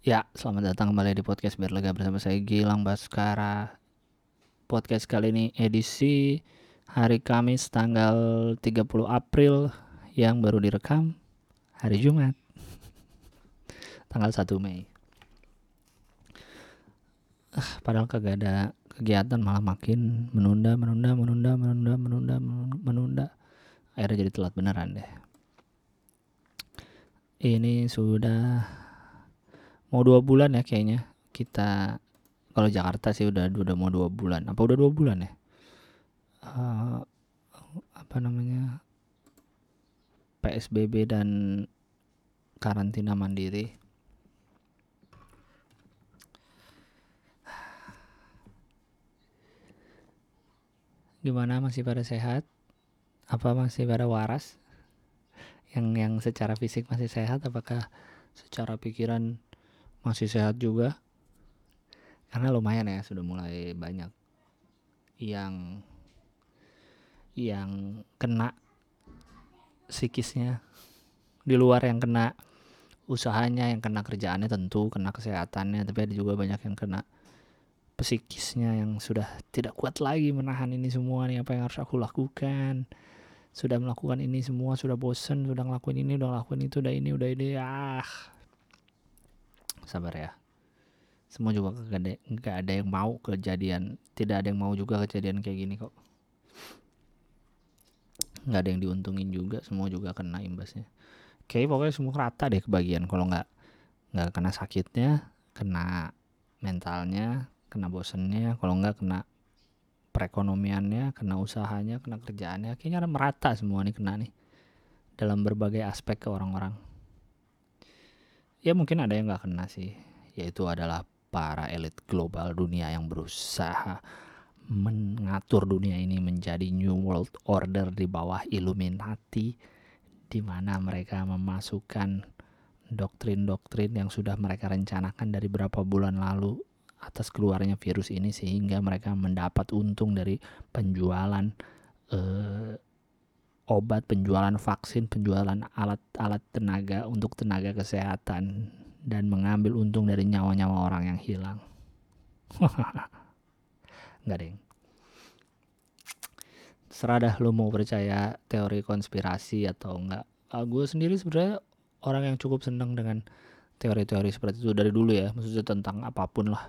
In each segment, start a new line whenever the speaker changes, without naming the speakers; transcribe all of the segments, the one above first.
Ya, selamat datang kembali di podcast Biar Lega bersama saya Gilang Baskara. Podcast kali ini edisi hari Kamis tanggal 30 April yang baru direkam hari Jumat. tanggal 1 Mei. Ah, padahal kagak ada kegiatan malah makin menunda, menunda, menunda, menunda, menunda, menunda. Akhirnya jadi telat beneran deh. Ini sudah mau dua bulan ya kayaknya kita kalau Jakarta sih udah udah mau dua bulan. Apa udah dua bulan ya? Uh, apa namanya? PSBB dan karantina mandiri. Gimana? Masih pada sehat? Apa masih pada waras? Yang yang secara fisik masih sehat apakah secara pikiran masih sehat juga. Karena lumayan ya sudah mulai banyak yang yang kena psikisnya. Di luar yang kena usahanya yang kena kerjaannya tentu kena kesehatannya tapi ada juga banyak yang kena psikisnya yang sudah tidak kuat lagi menahan ini semua nih apa yang harus aku lakukan. Sudah melakukan ini semua sudah bosen sudah ngelakuin ini udah ngelakuin itu udah ini udah ini ah sabar ya. Semua juga gak ada, gak ada yang mau kejadian tidak ada yang mau juga kejadian kayak gini kok. Nggak ada yang diuntungin juga semua juga kena imbasnya. Oke pokoknya semua rata deh kebagian. Kalau nggak nggak kena sakitnya kena mentalnya kena bosennya kalau nggak kena perekonomiannya kena usahanya kena kerjaannya kayaknya merata semua nih kena nih. Dalam berbagai aspek ke orang-orang ya mungkin ada yang nggak kena sih. Yaitu adalah para elit global dunia yang berusaha mengatur dunia ini menjadi new world order di bawah Illuminati di mana mereka memasukkan doktrin-doktrin yang sudah mereka rencanakan dari beberapa bulan lalu atas keluarnya virus ini sehingga mereka mendapat untung dari penjualan eh, obat, penjualan vaksin, penjualan alat-alat tenaga untuk tenaga kesehatan dan mengambil untung dari nyawa-nyawa orang yang hilang. Enggak deh. Serah lu mau percaya teori konspirasi atau enggak. Uh, gue sendiri sebenarnya orang yang cukup senang dengan teori-teori seperti itu dari dulu ya. Maksudnya tentang apa pun lah.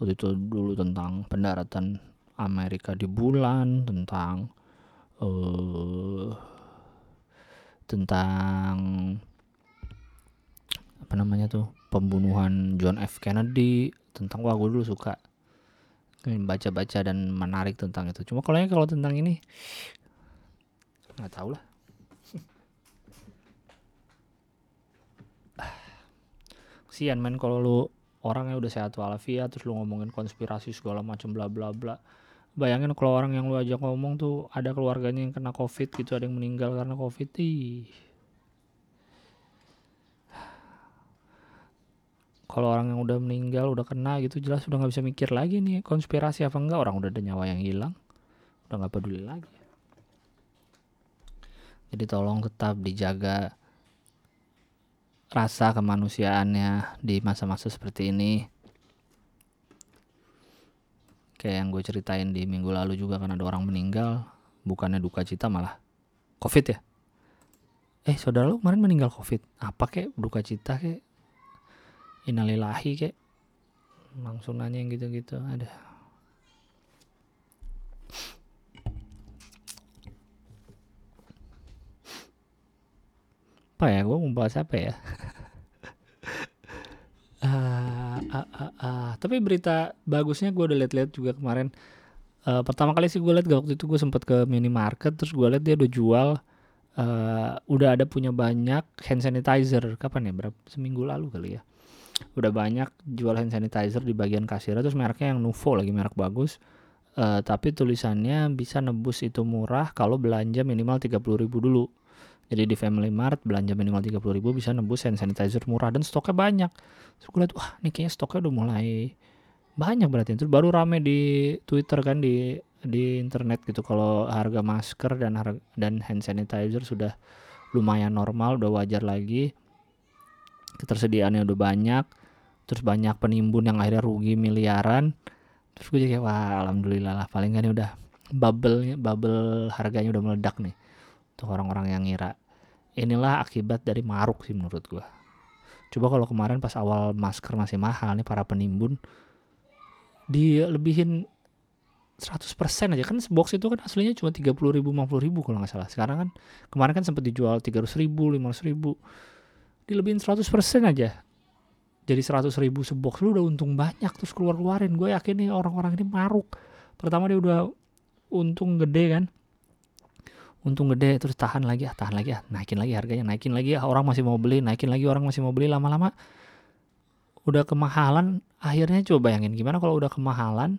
Waktu itu dulu tentang pendaratan Amerika di bulan, tentang uh, tentang apa namanya tuh pembunuhan John F. Kennedy tentang wah gue dulu suka baca-baca dan menarik tentang itu. Cuma kalau kalau tentang ini nggak tahu lah. Kesian men kalau lu orangnya udah sehat walafiat terus lu ngomongin konspirasi segala macam bla bla bla bayangin kalau orang yang lu ajak ngomong tuh ada keluarganya yang kena covid gitu ada yang meninggal karena covid. Ih. Kalau orang yang udah meninggal udah kena gitu jelas udah nggak bisa mikir lagi nih konspirasi apa enggak. Orang udah ada nyawa yang hilang udah nggak peduli lagi. Jadi tolong tetap dijaga rasa kemanusiaannya di masa-masa seperti ini kayak yang gue ceritain di minggu lalu juga kan ada orang meninggal bukannya duka cita malah covid ya? Eh saudara lu kemarin meninggal covid. Apa kek? Duka cita kek? Inalilahi kek? Langsung nanya yang gitu-gitu. Ada. Apa ya? Gue mau bahas apa ya uh, uh, uh, uh. tapi berita bagusnya gue udah liat-liat juga kemarin. Uh, pertama kali sih gue liat waktu itu gue sempat ke minimarket terus gue liat dia udah jual uh, udah ada punya banyak hand sanitizer. Kapan ya? Berapa? Seminggu lalu kali ya. Udah banyak jual hand sanitizer di bagian kasir terus mereknya yang Nuvo lagi merek bagus. Uh, tapi tulisannya bisa nebus itu murah kalau belanja minimal 30 ribu dulu jadi di Family Mart belanja minimal 30 ribu bisa nebus hand sanitizer murah dan stoknya banyak. Terus gue liat wah ini kayaknya stoknya udah mulai banyak berarti. Terus baru rame di Twitter kan di di internet gitu kalau harga masker dan harga, dan hand sanitizer sudah lumayan normal udah wajar lagi ketersediaannya udah banyak terus banyak penimbun yang akhirnya rugi miliaran terus gue jadi kayak wah alhamdulillah lah paling kan udah bubble bubble harganya udah meledak nih untuk orang-orang yang ngira inilah akibat dari maruk sih menurut gue coba kalau kemarin pas awal masker masih mahal nih para penimbun dilebihin 100% aja. Kan box itu kan aslinya cuma 30 ribu 50 ribu kalau nggak salah. Sekarang kan kemarin kan sempat dijual 300 ribu 500 ribu. Dilebihin 100% aja. Jadi 100 ribu sebox lu udah untung banyak terus keluar keluarin gue yakin nih orang-orang ini maruk. Pertama dia udah untung gede kan untung gede terus tahan lagi ah tahan lagi ah naikin lagi harganya naikin lagi ah orang masih mau beli naikin lagi orang masih mau beli lama-lama udah kemahalan akhirnya coba bayangin gimana kalau udah kemahalan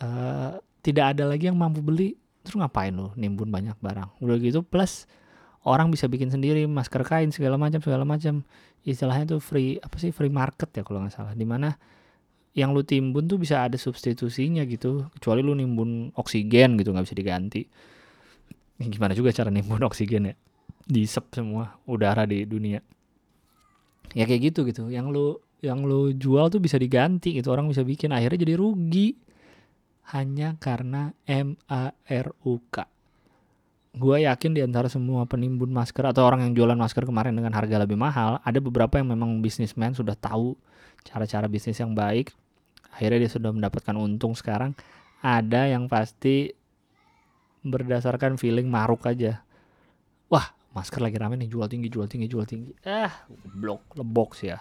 uh, tidak ada lagi yang mampu beli terus ngapain lo nimbun banyak barang? Udah gitu plus orang bisa bikin sendiri masker kain segala macam segala macam. Istilahnya tuh free apa sih free market ya kalau nggak salah di mana yang lu timbun tuh bisa ada substitusinya gitu kecuali lu nimbun oksigen gitu nggak bisa diganti gimana juga cara nimbun oksigen ya? Disep semua udara di dunia. Ya kayak gitu gitu. Yang lu yang lu jual tuh bisa diganti gitu. Orang bisa bikin akhirnya jadi rugi. Hanya karena M A R U K. Gue yakin di antara semua penimbun masker atau orang yang jualan masker kemarin dengan harga lebih mahal ada beberapa yang memang bisnismen sudah tahu cara-cara bisnis yang baik. Akhirnya dia sudah mendapatkan untung sekarang. Ada yang pasti berdasarkan feeling maruk aja. Wah, masker lagi rame nih, jual tinggi, jual tinggi, jual tinggi. Eh, blok, lebok sih ya.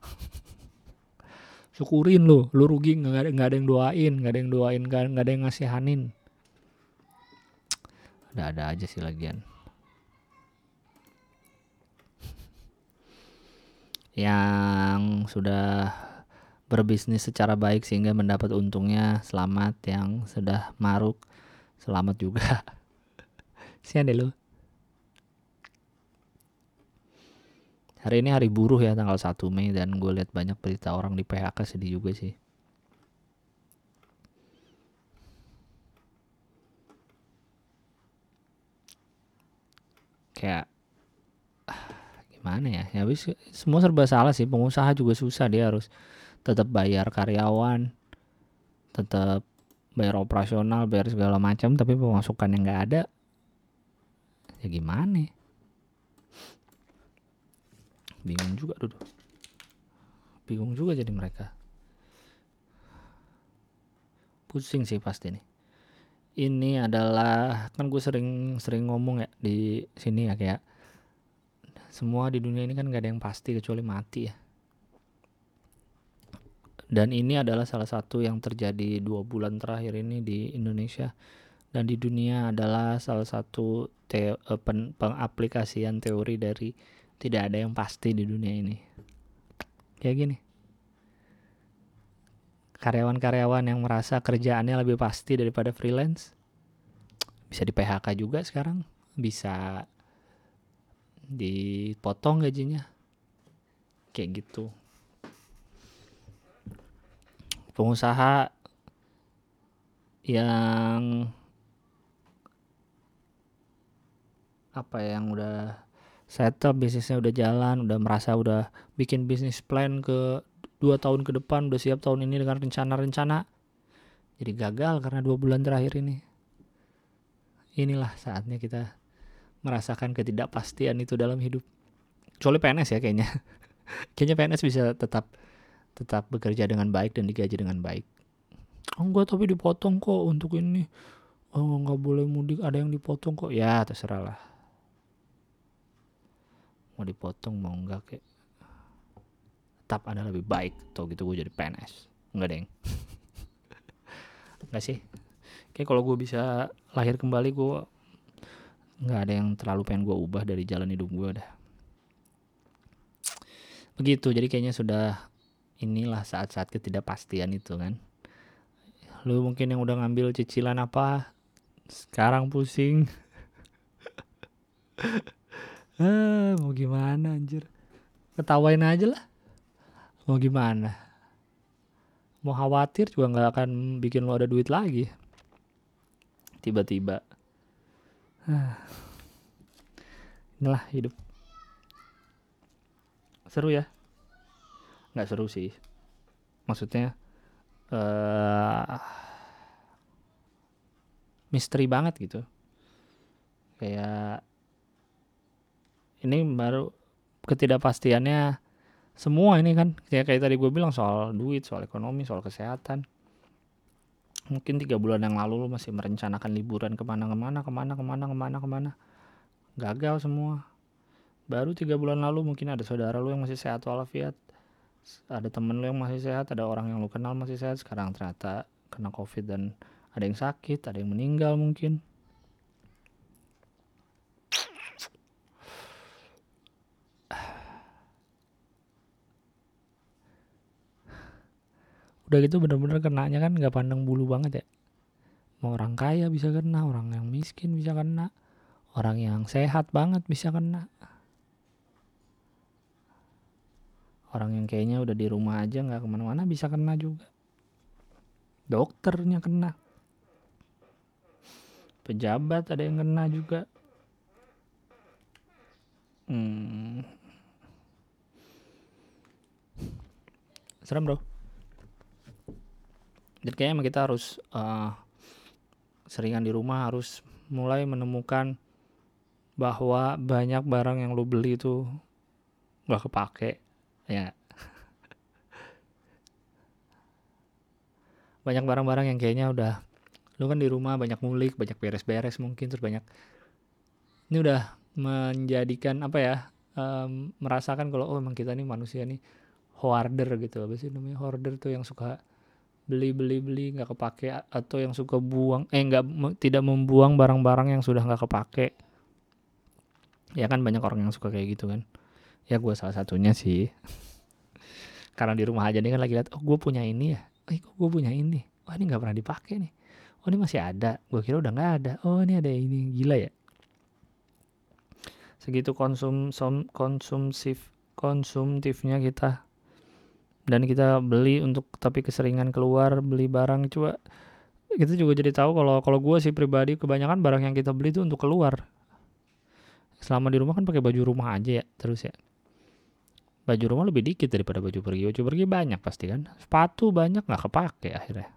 Syukurin lo, lu rugi nggak ada ada yang doain, nggak ada yang doain, nggak ada yang ngasihanin. Ada-ada aja sih lagian. yang sudah berbisnis secara baik sehingga mendapat untungnya. Selamat yang sudah maruk. Selamat juga. Sian deh lu. Hari ini hari buruh ya tanggal 1 Mei dan gue lihat banyak berita orang di PHK sedih juga sih. Kayak gimana ya? Ya habis semua serba salah sih pengusaha juga susah dia harus tetap bayar karyawan tetap bayar operasional bayar segala macam tapi pemasukan yang nggak ada ya gimana? Bingung juga dulu. Bingung juga jadi mereka. Pusing sih pasti nih. Ini adalah kan gue sering sering ngomong ya di sini ya kayak semua di dunia ini kan gak ada yang pasti kecuali mati ya dan ini adalah salah satu yang terjadi dua bulan terakhir ini di Indonesia. Dan di dunia adalah salah satu te eh, pen pengaplikasian teori dari tidak ada yang pasti di dunia ini. Kayak gini. Karyawan-karyawan yang merasa kerjaannya lebih pasti daripada freelance bisa di PHK juga sekarang. Bisa dipotong gajinya. Kayak gitu pengusaha yang apa ya yang udah settle bisnisnya udah jalan udah merasa udah bikin bisnis plan ke dua tahun ke depan udah siap tahun ini dengan rencana-rencana jadi gagal karena dua bulan terakhir ini. Inilah saatnya kita merasakan ketidakpastian itu dalam hidup. Kecuali PNS ya kayaknya. Kayaknya PNS bisa tetap tetap bekerja dengan baik dan digaji dengan baik. Oh, enggak tapi dipotong kok untuk ini. Oh nggak boleh mudik ada yang dipotong kok. Ya terserah lah. Mau dipotong mau enggak kayak. Tetap ada lebih baik. Atau gitu gue jadi PNS. Enggak deng. enggak sih. Kayak kalau gue bisa lahir kembali gue nggak ada yang terlalu pengen gue ubah dari jalan hidup gue dah begitu jadi kayaknya sudah inilah saat-saat ketidakpastian itu kan? Lu mungkin yang udah ngambil cicilan apa? Sekarang pusing. Ah, mau gimana anjir? Ketawain aja lah. Mau gimana? Mau khawatir juga nggak akan bikin lo ada duit lagi. Tiba-tiba. Ah. inilah hidup. Seru ya nggak seru sih. Maksudnya uh, misteri banget gitu. Kayak ini baru ketidakpastiannya semua ini kan. Kayak kayak tadi gue bilang soal duit soal ekonomi soal kesehatan. Mungkin tiga bulan yang lalu lu masih merencanakan liburan ke mana-kemana ke mana ke mana ke mana ke mana. Gagal semua. Baru tiga bulan lalu mungkin ada saudara lu yang masih sehat walafiat ada temen lu yang masih sehat ada orang yang lu kenal masih sehat sekarang ternyata kena covid dan ada yang sakit ada yang meninggal mungkin. Udah gitu bener-bener kenanya kan nggak pandang bulu banget ya. Mau orang kaya bisa kena orang yang miskin bisa kena orang yang sehat banget bisa kena orang yang kayaknya udah di rumah aja nggak ke mana-mana bisa kena juga. Dokternya kena. Pejabat ada yang kena juga. Hmm. serem bro. Jadi kayaknya kita harus uh, seringan di rumah harus mulai menemukan bahwa banyak barang yang lo beli itu nggak kepake ya. Banyak barang-barang yang kayaknya udah lu kan di rumah banyak ngulik banyak beres-beres mungkin terus banyak. Ini udah menjadikan apa ya um, merasakan kalau oh emang kita nih manusia nih hoarder gitu. Apa sih namanya hoarder tuh yang suka beli beli beli nggak kepake atau yang suka buang eh nggak tidak membuang barang-barang yang sudah nggak kepake. Ya kan banyak orang yang suka kayak gitu kan ya gue salah satunya sih. Karena di rumah aja nih kan lagi lihat oh gue punya ini ya? Oh kok gue punya ini? Oh ini nggak pernah dipakai nih. Oh ini masih ada. Gue kira udah nggak ada. Oh ini ada ini. Gila ya. Segitu konsum konsumsif konsumtifnya kita. Dan kita beli untuk tapi keseringan keluar beli barang. Coba kita juga jadi tahu kalau kalau gue sih pribadi kebanyakan barang yang kita beli itu untuk keluar. Selama di rumah kan pakai baju rumah aja ya terus ya baju rumah lebih dikit daripada baju pergi. Baju pergi banyak pasti kan. Sepatu banyak nggak kepake akhirnya.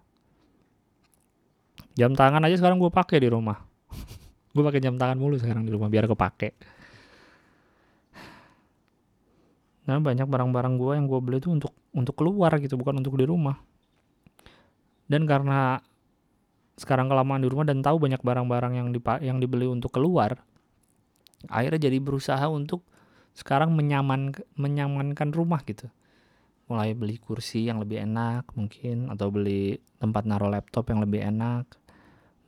Jam tangan aja sekarang gue pakai di rumah. Gue pakai jam tangan mulu sekarang di rumah biar kepake. Nah banyak barang-barang gue yang gue beli itu untuk untuk keluar gitu bukan untuk di rumah. Dan karena sekarang kelamaan di rumah dan tahu banyak barang-barang yang dipa yang dibeli untuk keluar, akhirnya jadi berusaha untuk sekarang menyaman menyamankan rumah gitu. Mulai beli kursi yang lebih enak mungkin atau beli tempat naruh laptop yang lebih enak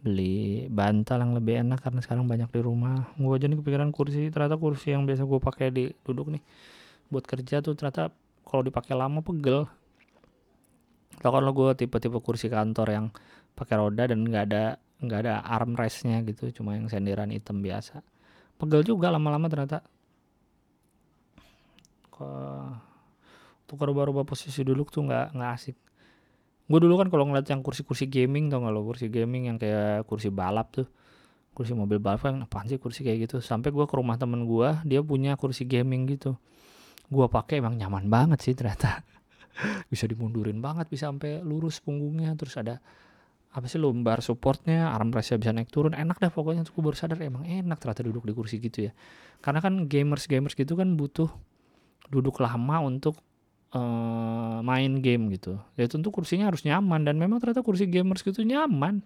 beli bantal yang lebih enak karena sekarang banyak di rumah. Gue aja nih kepikiran kursi ternyata kursi yang biasa gue pakai di duduk nih buat kerja tuh ternyata kalau dipakai lama pegel. Atau kalau gue tipe-tipe kursi kantor yang pakai roda dan nggak ada nggak ada armrestnya gitu cuma yang senderan hitam biasa. Pegel juga lama-lama ternyata kok untuk rubah-rubah posisi duduk tuh nggak nggak asik. Gue dulu kan kalau ngeliat yang kursi-kursi gaming tau gak lo? Kursi gaming yang kayak kursi balap tuh. Kursi mobil balap kan apaan sih kursi kayak gitu? Sampai gue ke rumah temen gue dia punya kursi gaming gitu. Gue pakai emang nyaman banget sih ternyata. Bisa dimundurin banget bisa sampai lurus punggungnya. Terus ada apa sih lumbar supportnya armrestnya bisa naik turun. Enak dah pokoknya gue baru sadar emang enak ternyata duduk di kursi gitu ya. Karena kan gamers gamers gitu kan butuh duduk lama untuk uh, main game gitu. Ya tentu kursinya harus nyaman dan memang ternyata kursi gamers gitu nyaman.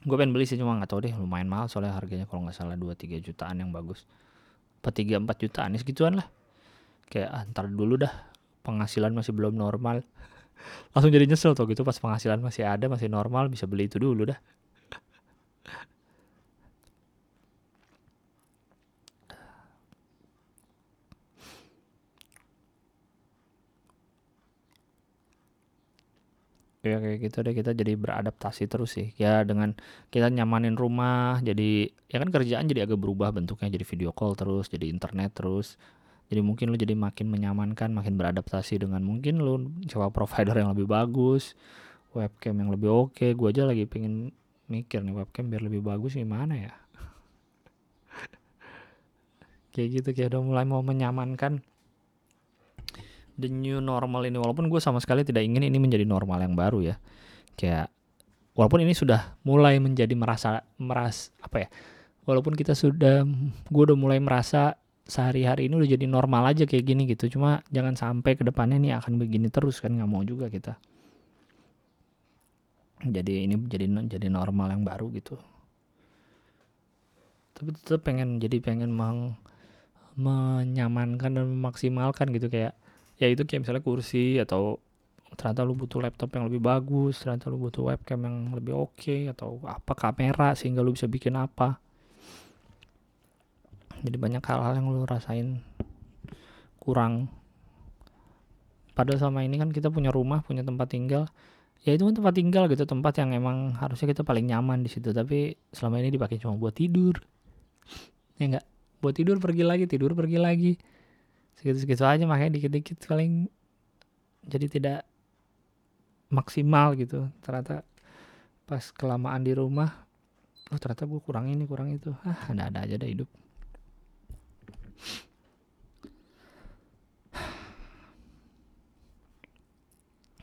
Gue pengen beli sih cuma nggak tahu deh lumayan mahal soalnya harganya kalau nggak salah 2-3 jutaan yang bagus. Apa tiga empat jutaan ya segituan lah. Kayak ah, dulu dah penghasilan masih belum normal. Langsung jadi nyesel tuh gitu pas penghasilan masih ada masih normal bisa beli itu dulu dah ya kayak gitu deh kita jadi beradaptasi terus sih. Ya dengan kita nyamanin rumah jadi ya kan kerjaan jadi agak berubah bentuknya. Jadi video call terus jadi internet terus. Jadi mungkin lu jadi makin menyamankan makin beradaptasi dengan mungkin lu coba provider yang lebih bagus webcam yang lebih oke. Gue aja lagi pengen mikir nih webcam biar lebih bagus gimana ya? Kayak gitu kayak udah mulai mau menyamankan the new normal ini. Walaupun gue sama sekali tidak ingin ini menjadi normal yang baru ya. Kayak walaupun ini sudah mulai menjadi merasa meras apa ya walaupun kita sudah gue udah mulai merasa sehari-hari ini udah jadi normal aja kayak gini gitu. Cuma jangan sampai ke depannya ini akan begini terus kan nggak mau juga kita. Jadi ini jadi jadi normal yang baru gitu. Tapi tetap pengen jadi pengen meng, menyamankan dan memaksimalkan gitu. Kayak ya itu kayak misalnya kursi atau ternyata lu butuh laptop yang lebih bagus ternyata lu butuh webcam yang lebih oke okay, atau apa kamera sehingga lu bisa bikin apa. Jadi banyak hal-hal yang lu rasain kurang. Padahal sama ini kan kita punya rumah punya tempat tinggal. Ya itu kan tempat tinggal gitu tempat yang emang harusnya kita paling nyaman di situ. Tapi selama ini dipakai cuma buat tidur. Ya enggak buat tidur pergi lagi tidur pergi lagi segitu-segitu aja makanya dikit-dikit paling jadi tidak maksimal gitu. Ternyata pas kelamaan di rumah oh ternyata gue kurang ini kurang itu. Ah ada-ada aja deh hidup.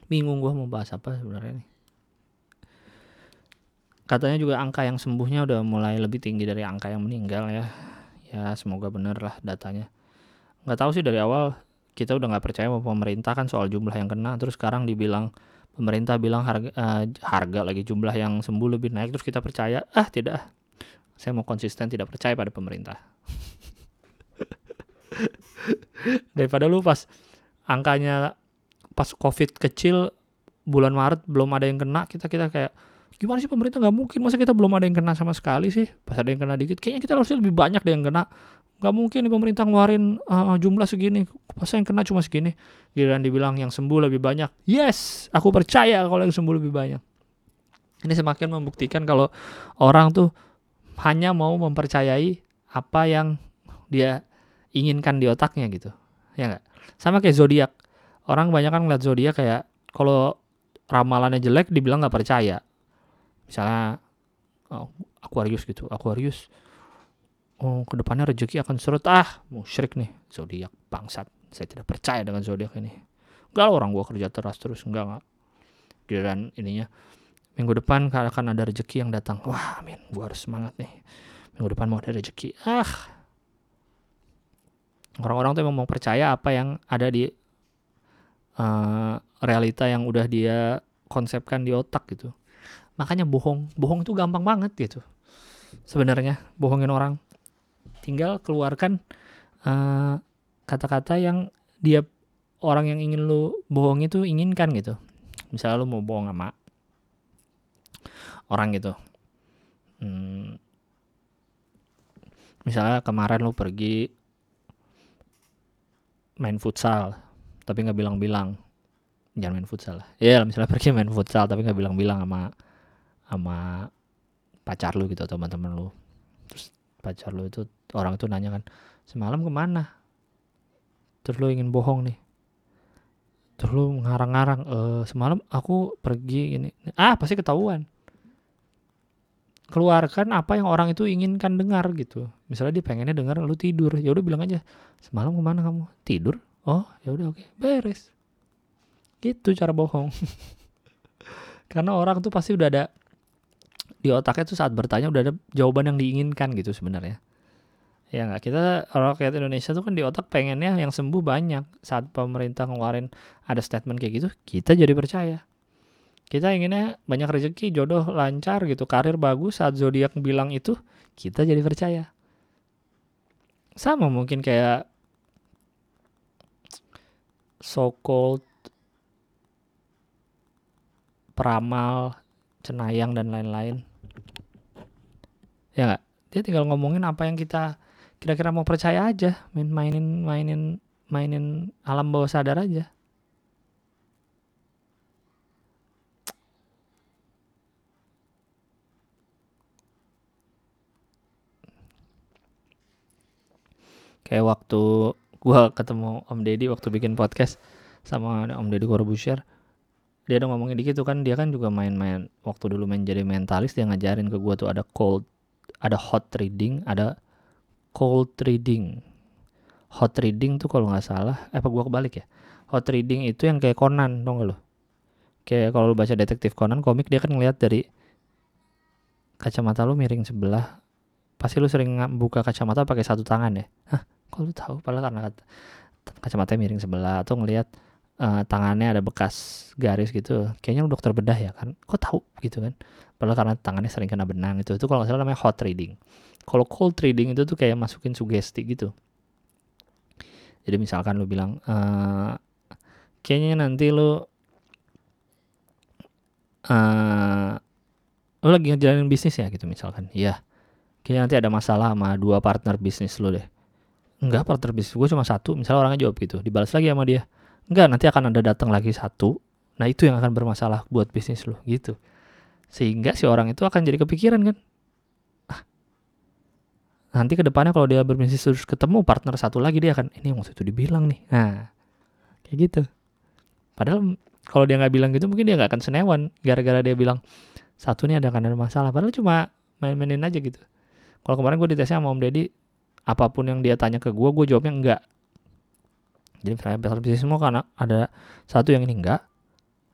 Bingung gue mau bahas apa sebenarnya nih. Katanya juga angka yang sembuhnya udah mulai lebih tinggi dari angka yang meninggal ya. Ya semoga bener lah datanya nggak tahu sih dari awal kita udah nggak percaya sama pemerintah kan soal jumlah yang kena. Terus sekarang dibilang pemerintah bilang harga uh, harga lagi jumlah yang sembuh lebih naik. Terus kita percaya ah tidak saya mau konsisten tidak percaya pada pemerintah. Daripada lu pas angkanya pas covid kecil bulan Maret belum ada yang kena kita kita kayak gimana sih pemerintah? Nggak mungkin. Masa kita belum ada yang kena sama sekali sih? Pas ada yang kena dikit kayaknya kita harusnya lebih banyak deh yang kena nggak mungkin nih pemerintah ngeluarin uh, jumlah segini. Masa yang kena cuma segini? Giliran dibilang yang sembuh lebih banyak. Yes aku percaya kalau yang sembuh lebih banyak. Ini semakin membuktikan kalau orang tuh hanya mau mempercayai apa yang dia inginkan di otaknya gitu. Ya nggak? Sama kayak zodiak. Orang banyak kan ngeliat zodiak kayak kalau ramalannya jelek dibilang nggak percaya. Misalnya oh, Aquarius gitu. Aquarius oh ke depannya rezeki akan surut. Ah musyrik nih. Zodiak bangsat. Saya tidak percaya dengan zodiak ini. Enggak orang gua kerja keras terus. Enggak enggak. Giliran ininya minggu depan akan ada rezeki yang datang. Wah amin. Gua harus semangat nih. Minggu depan mau ada rezeki. Ah. Orang-orang tuh emang mau percaya apa yang ada di uh, realita yang udah dia konsepkan di otak gitu. Makanya bohong. Bohong itu gampang banget gitu. Sebenarnya bohongin orang tinggal keluarkan eh, kata-kata yang dia orang yang ingin lu bohong itu inginkan gitu. Misalnya lu mau bohong sama orang gitu. Hmm, misalnya kemarin lu pergi main futsal tapi nggak bilang-bilang. Jangan main futsal. Lah ya misalnya pergi main futsal tapi nggak bilang-bilang sama sama pacar lu gitu teman-teman lu. Terus pacar lu itu orang itu nanya kan semalam ke mana? Terus lu ingin bohong nih. Terus lu ngarang-ngarang e, semalam aku pergi ini. Ah pasti ketahuan. Keluarkan apa yang orang itu inginkan dengar gitu. Misalnya dia pengennya dengar lu tidur ya udah bilang aja semalam ke mana kamu? Tidur? Oh ya udah oke okay. beres. Gitu cara bohong. Karena orang tuh pasti udah ada di otaknya tuh saat bertanya udah ada jawaban yang diinginkan gitu sebenarnya. Ya nggak? Kita rakyat Indonesia tuh kan di otak pengennya yang sembuh banyak. Saat pemerintah ngeluarin ada statement kayak gitu kita jadi percaya. Kita inginnya banyak rezeki jodoh lancar gitu karir bagus. Saat zodiak bilang itu kita jadi percaya. Sama mungkin kayak so called peramal cenayang dan lain-lain ya nggak? Dia tinggal ngomongin apa yang kita kira-kira mau percaya aja. Main mainin mainin mainin alam bawah sadar aja. Kayak waktu gua ketemu Om Deddy waktu bikin podcast sama Om Deddy Corbuzier dia udah ngomongin dikit tuh kan. Dia kan juga main-main. Waktu dulu main jadi mentalis dia ngajarin ke gua tuh ada cold ada hot reading ada cold reading. Hot reading tuh kalau nggak salah eh apa gua kebalik ya? Hot reading itu yang kayak Conan dong lo kayak kalau lu baca detektif Conan komik dia kan ngeliat dari kacamata lu miring sebelah. Pasti lu sering buka kacamata pakai satu tangan ya? Hah kok lu tahu? Padahal karena kacamata miring sebelah atau ngelihat uh, tangannya ada bekas garis gitu. Kayaknya lu dokter bedah ya kan? Kok tahu? Gitu kan padahal karena tangannya sering kena benang itu itu kalau nggak salah namanya hot reading. Kalau cold reading itu tuh kayak masukin sugesti gitu. Jadi misalkan lu bilang uh, kayaknya nanti lu uh, lu lagi ngejalanin bisnis ya? Gitu misalkan. Iya. Kayaknya nanti ada masalah sama dua partner bisnis lu deh. Enggak partner bisnis gue cuma satu. Misalnya orangnya jawab gitu dibalas lagi sama dia. Enggak nanti akan ada datang lagi satu. Nah itu yang akan bermasalah buat bisnis lu. Gitu sehingga si orang itu akan jadi kepikiran kan? Ah, nanti ke depannya kalau dia berbisnis terus ketemu partner satu lagi dia akan ini waktu itu dibilang nih. Nah kayak gitu. Padahal kalau dia nggak bilang gitu mungkin dia nggak akan senewan. Gara-gara dia bilang satu nih ada ada masalah. Padahal cuma main-mainin aja gitu. Kalau kemarin gue ditesnya sama Om Deddy apa pun yang dia tanya ke gue gue jawabnya enggak. Jadi misalnya besar bisnis semua karena ada satu yang ini enggak.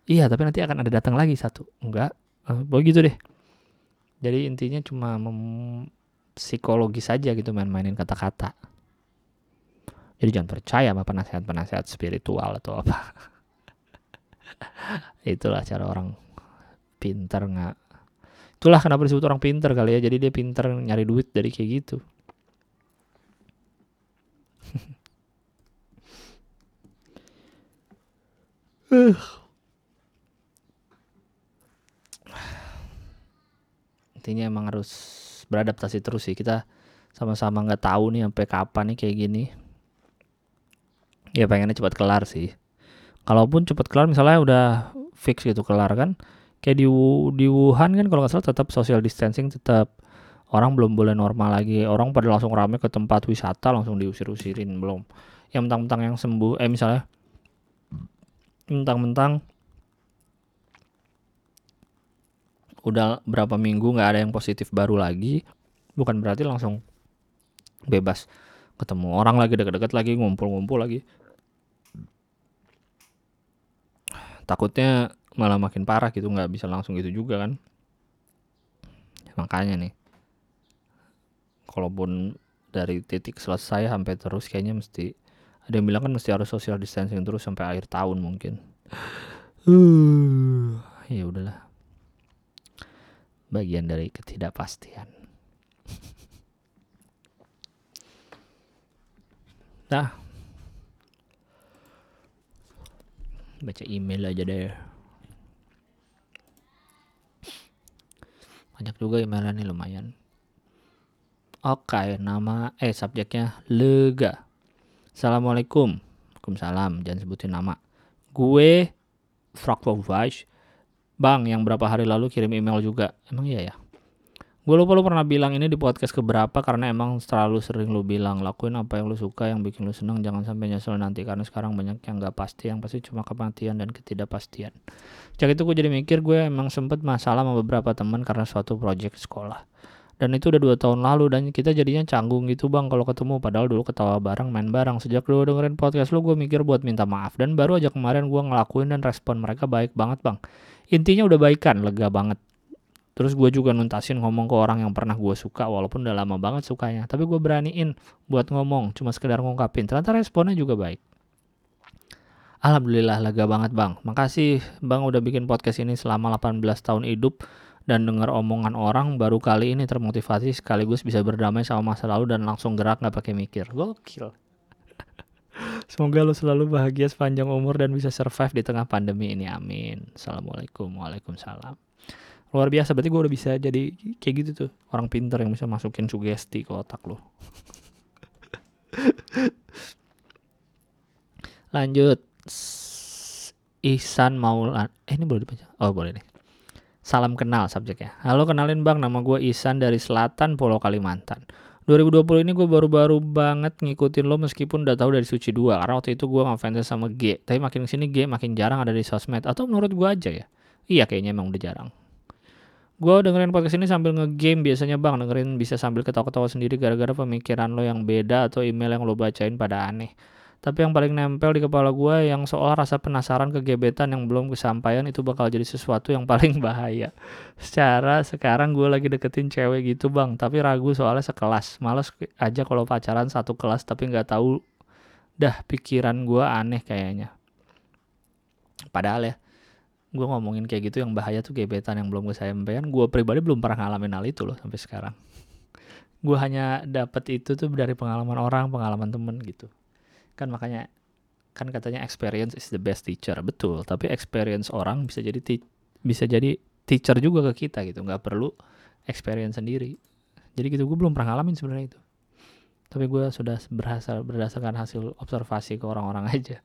Iya tapi nanti akan ada datang lagi satu. Enggak uh, begitu deh. Jadi intinya cuma mem psikologis saja gitu main-mainin kata-kata. Jadi jangan percaya sama penasehat-penasehat spiritual atau apa. Itulah cara orang pinter nggak itulah kenapa disebut orang pinter kali ya. Jadi dia pinter nyari duit dari kayak gitu intinya emang harus beradaptasi terus sih. Kita sama-sama nggak tahu nih sampai kapan nih kayak gini. Ya pengennya cepat kelar sih. Kalaupun cepat kelar misalnya udah fix gitu kelar kan kayak di di Wuhan kan kalau nggak salah tetap social distancing tetap orang belum boleh normal lagi. Orang pada langsung rame ke tempat wisata langsung diusir-usirin belum. Yang mentang-mentang yang sembuh eh misalnya mentang-mentang udah berapa minggu nggak ada yang positif baru lagi bukan berarti langsung bebas ketemu orang lagi deket-deket lagi ngumpul-ngumpul lagi. Takutnya malah makin parah gitu nggak bisa langsung gitu juga kan. Makanya nih kalaupun dari titik selesai sampai terus kayaknya mesti ada yang bilang kan mesti harus social distancing terus sampai akhir tahun mungkin. Uh ya udahlah bagian dari ketidakpastian. Nah. Baca email aja deh. Banyak juga emailnya nih lumayan. Oke nama eh subjeknya lega. Assalamualaikum. Waalaikumsalam. Jangan sebutin nama. Gue Fraktovic Bang yang berapa hari lalu kirim email juga. Emang iya ya? Gue lupa lu pernah bilang ini di podcast keberapa karena emang terlalu sering lu bilang lakuin apa yang lu suka yang bikin lu senang jangan sampai nyesel nanti karena sekarang banyak yang gak pasti yang pasti cuma kematian dan ketidakpastian. Sejak itu gue jadi mikir gue emang sempet masalah sama beberapa teman karena suatu project sekolah. Dan itu udah dua tahun lalu dan kita jadinya canggung gitu bang kalau ketemu. Padahal dulu ketawa bareng main bareng. Sejak dulu dengerin podcast lu gue mikir buat minta maaf. Dan baru aja kemarin gue ngelakuin dan respon mereka baik banget bang intinya udah baikan lega banget Terus gue juga nuntasin ngomong ke orang yang pernah gue suka walaupun udah lama banget sukanya. Tapi gue beraniin buat ngomong, cuma sekedar ngungkapin. Ternyata responnya juga baik. Alhamdulillah lega banget bang. Makasih bang udah bikin podcast ini selama 18 tahun hidup dan dengar omongan orang baru kali ini termotivasi sekaligus bisa berdamai sama masa lalu dan langsung gerak nggak pakai mikir. Gokil. Semoga lo selalu bahagia sepanjang umur dan bisa survive di tengah pandemi ini. Amin. Assalamualaikum. Waalaikumsalam. Luar biasa. Berarti gue udah bisa jadi kayak gitu tuh. Orang pinter yang bisa masukin sugesti ke otak lo. Lanjut. Ihsan Maulan. Eh ini boleh dibaca? Oh boleh nih. Salam kenal subjeknya. Halo kenalin bang. Nama gue Ihsan dari Selatan Pulau Kalimantan 2020 ini gue baru-baru banget ngikutin lo meskipun udah tahu dari Suci 2 karena waktu itu gue ngefans sama G. Tapi makin sini G makin jarang ada di sosmed. Atau menurut gue aja ya? Iya kayaknya emang udah jarang. Gue dengerin podcast ini sambil ngegame biasanya bang. Dengerin bisa sambil ketawa-ketawa sendiri gara-gara pemikiran lo yang beda atau email yang lo bacain pada aneh Tapi yang paling nempel di kepala gue yang soal rasa penasaran kegebetan yang belum kesampaian itu bakal jadi sesuatu yang paling bahaya. Secara sekarang gue lagi deketin cewek gitu bang, tapi ragu soalnya sekelas. Males aja kalau pacaran satu kelas tapi nggak tahu dah pikiran gue aneh kayaknya. Padahal ya, gue ngomongin kayak gitu yang bahaya tuh gebetan yang belum kesampaian. Gue pribadi belum pernah ngalamin hal itu loh sampai sekarang. Gue hanya dapet itu tuh dari pengalaman orang, pengalaman temen gitu kan makanya kan katanya experience is the best teacher. Betul tapi experience orang bisa jadi bisa jadi teacher juga ke kita gitu. Nggak perlu experience sendiri. Jadi gitu gue belum pernah ngalamin sebenarnya itu. Tapi gue sudah berhasil berdasarkan hasil observasi ke orang-orang aja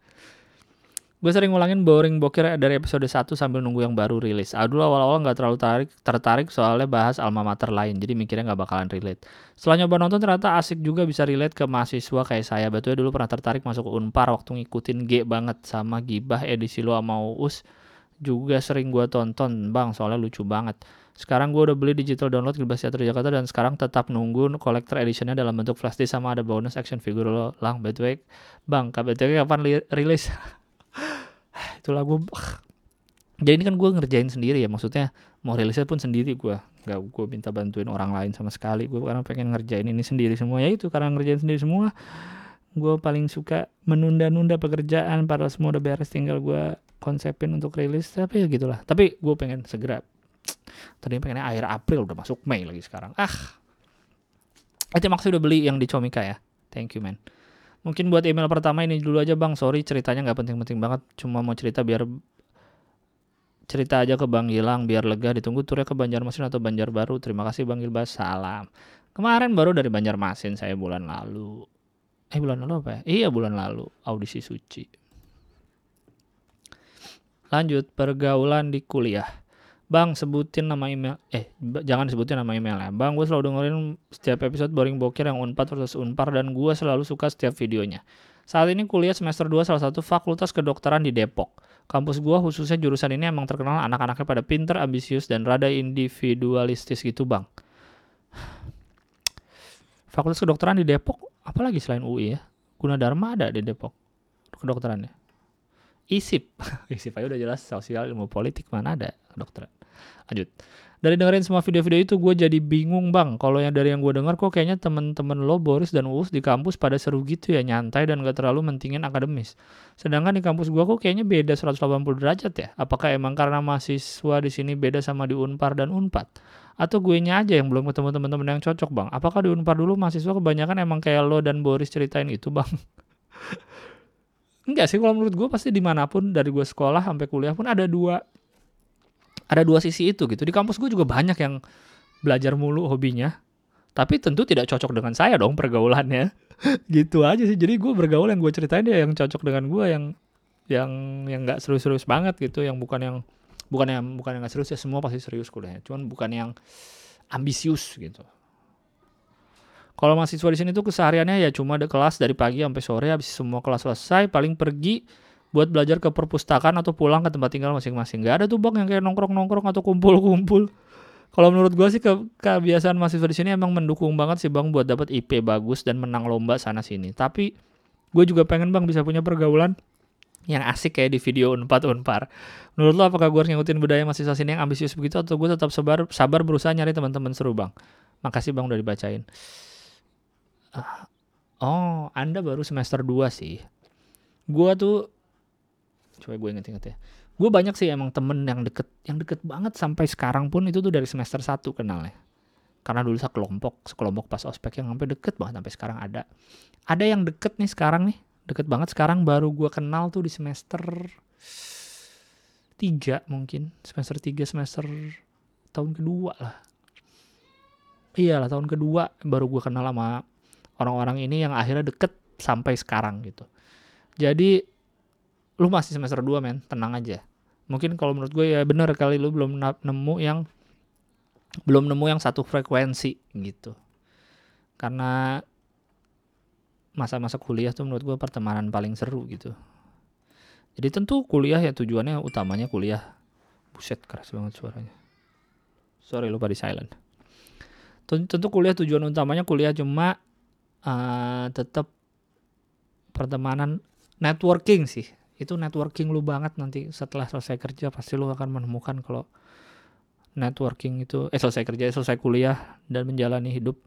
Gue sering ngulangin boring bokir dari episode 1 sambil nunggu yang baru rilis. Aduh awal-awal gak terlalu tarik, tertarik soalnya bahas alma mater lain, jadi mikirnya gak bakalan relate. Setelah nyoba nonton ternyata asik juga bisa relate ke mahasiswa kayak saya. Betulnya dulu pernah tertarik masuk ke Unpar waktu ngikutin G banget sama Gibah edisi lo sama Uus. Juga sering gue tonton, bang soalnya lucu banget. Sekarang gue udah beli digital download Gilbas Theater Jakarta dan sekarang tetap nunggu collector editionnya dalam bentuk flash disk sama ada bonus action figure lo lang. By the way, bang, KBTW kapan rilis? itu lagu jadi ini kan gue ngerjain sendiri ya maksudnya mau rilisnya pun sendiri gue nggak gue minta bantuin orang lain sama sekali gue karena pengen ngerjain ini sendiri semua. Ya itu karena ngerjain sendiri semua gue paling suka menunda-nunda pekerjaan padahal semua udah beres tinggal gue konsepin untuk rilis tapi ya gitulah. Tapi gue pengen segera. Tadi pengennya akhir April udah masuk Mei lagi sekarang. Ah. Itu maksud udah beli yang di Comika ya. Thank you man Mungkin buat email pertama ini dulu aja bang, sorry ceritanya nggak penting-penting banget, cuma mau cerita biar cerita aja ke Bang Gilang biar lega ditunggu turnya ke Banjarmasin atau Banjarbaru. Terima kasih Bang Gilbas, salam. Kemarin baru dari Banjarmasin saya bulan lalu. Eh bulan lalu apa ya? Iya bulan lalu, audisi suci. Lanjut, pergaulan di kuliah. Bang sebutin nama email. Eh jangan sebutin nama emailnya. Bang gue selalu dengerin setiap episode boring bokir yang unpad versus unpar dan gue selalu suka setiap videonya. Saat ini kuliah semester 2 salah satu fakultas kedokteran di Depok. Kampus gue khususnya jurusan ini emang terkenal anak-anaknya pada pinter, ambisius dan rada individualistis gitu bang. Fakultas kedokteran di Depok apalagi selain UI ya? Gunadarma ada di Depok kedokterannya. ISIP ISIP aja udah jelas sosial ilmu politik mana ada kedokteran lanjut. Dari dengerin semua video-video itu gue jadi bingung bang. Kalau yang dari yang gue denger kok kayaknya temen-temen lo Boris dan Uus di kampus pada seru gitu ya nyantai dan gak terlalu mentingin akademis. Sedangkan di kampus gue kok kayaknya beda 180 derajat ya? Apakah emang karena mahasiswa di sini beda sama di Unpar dan Unpad? Atau gue nya aja yang belum ketemu temen-temen yang cocok bang? Apakah di Unpar dulu mahasiswa kebanyakan emang kayak lo dan Boris ceritain itu bang? Enggak sih kalau menurut gue pasti di mana pun dari gue sekolah sampai kuliah pun ada dua ada dua sisi itu gitu. Di kampus gue juga banyak yang belajar mulu hobinya. Tapi tentu tidak cocok dengan saya dong pergaulannya. Gitu aja sih. Jadi gue bergaul yang gue ceritain dia yang cocok dengan gue yang yang yang nggak serius-serius banget gitu yang bukan yang bukan yang bukan yang nggak serius ya semua pasti serius kuliahnya. Cuman bukan yang ambisius gitu. Kalau mahasiswa di sini tuh kesehariannya ya cuma ada kelas dari pagi sampai sore habis semua kelas selesai paling pergi buat belajar ke perpustakaan atau pulang ke tempat tinggal masing-masing. Gak ada tuh bang yang kayak nongkrong-nongkrong atau kumpul-kumpul. Kalau menurut gue sih ke kebiasaan mahasiswa di sini emang mendukung banget sih bang buat dapat IP bagus dan menang lomba sana sini. Tapi gue juga pengen bang bisa punya pergaulan yang asik kayak di video Unpad Unpar. Menurut lo apakah gue harus ngikutin budaya mahasiswa sini yang ambisius begitu atau gue tetap sabar sabar berusaha nyari teman-teman seru bang? Makasih bang udah dibacain. Uh, oh, Anda baru semester 2 sih. Gue tuh coba gue inget-inget ya. Gue banyak sih emang temen yang deket yang deket banget sampai sekarang pun itu tuh dari semester 1 kenalnya. Karena dulu sekelompok sekelompok pas ospek yang sampai deket banget sampai sekarang ada. Ada yang deket nih sekarang nih deket banget sekarang baru gue kenal tuh di semester tiga mungkin. Semester tiga semester tahun kedua lah. Iyalah tahun kedua baru gue kenal sama orang-orang ini yang akhirnya deket sampai sekarang gitu. Jadi lu masih semester 2 men. Tenang aja. Mungkin kalau menurut gue ya bener kali lu belum nemu yang belum nemu yang satu frekuensi gitu. Karena masa-masa kuliah tuh menurut gue pertemanan paling seru gitu. Jadi tentu kuliah ya tujuannya utamanya kuliah. Buset keras banget suaranya. Sorry lupa di silent. Tentu kuliah tujuan utamanya kuliah cuma uh, tetap pertemanan networking sih itu networking lu banget nanti setelah selesai kerja pasti lu akan menemukan kalau networking itu eh selesai kerja selesai kuliah dan menjalani hidup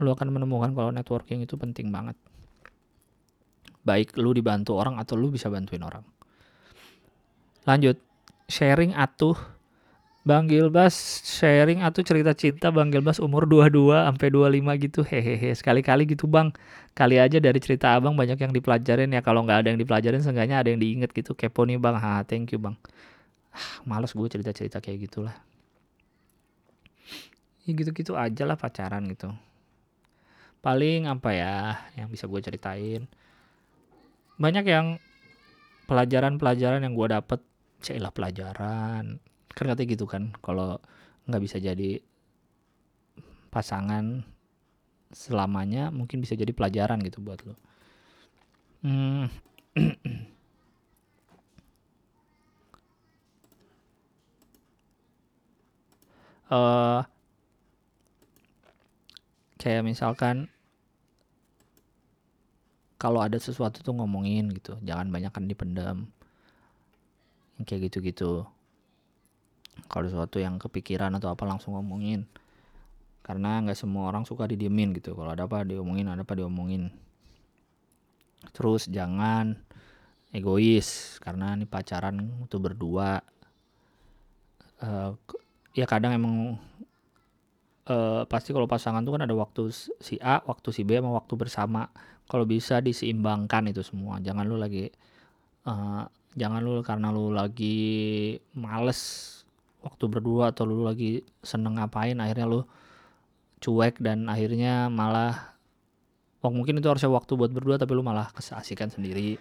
lu akan menemukan kalau networking itu penting banget. Baik lu dibantu orang atau lu bisa bantuin orang. Lanjut sharing atuh Bang Gilbas sharing atau cerita cinta Bang Gilbas umur 22 sampai 25 gitu. Hehehe sekali-kali gitu Bang. Kali aja dari cerita Abang banyak yang dipelajarin ya. Kalau nggak ada yang dipelajarin seenggaknya ada yang diinget gitu. Kepo nih Bang. Ha thank you Bang. Ah, males gue cerita-cerita kayak gitulah. Ya gitu-gitu aja lah pacaran gitu. Paling apa ya yang bisa gue ceritain? Banyak yang pelajaran-pelajaran yang gue dapet. Cailah pelajaran kan katanya gitu kan kalau nggak bisa jadi pasangan selamanya mungkin bisa jadi pelajaran gitu buat lo hmm. uh, kayak misalkan kalau ada sesuatu tuh ngomongin gitu jangan banyak kan dipendam kayak gitu-gitu kalau sesuatu yang kepikiran atau apa langsung ngomongin. Karena nggak semua orang suka didiemin gitu. Kalau ada apa diomongin ada apa diomongin. Terus jangan egois karena ini pacaran itu berdua. Uh, ya kadang emang uh, pasti kalau pasangan tuh kan ada waktu si A waktu si B sama waktu bersama. Kalau bisa diseimbangkan itu semua. Jangan lu lagi uh, jangan lu karena lu lagi males waktu berdua atau lu lagi seneng ngapain akhirnya lu cuek dan akhirnya malah oh mungkin itu harusnya waktu buat berdua tapi lu malah kesasikan sendiri.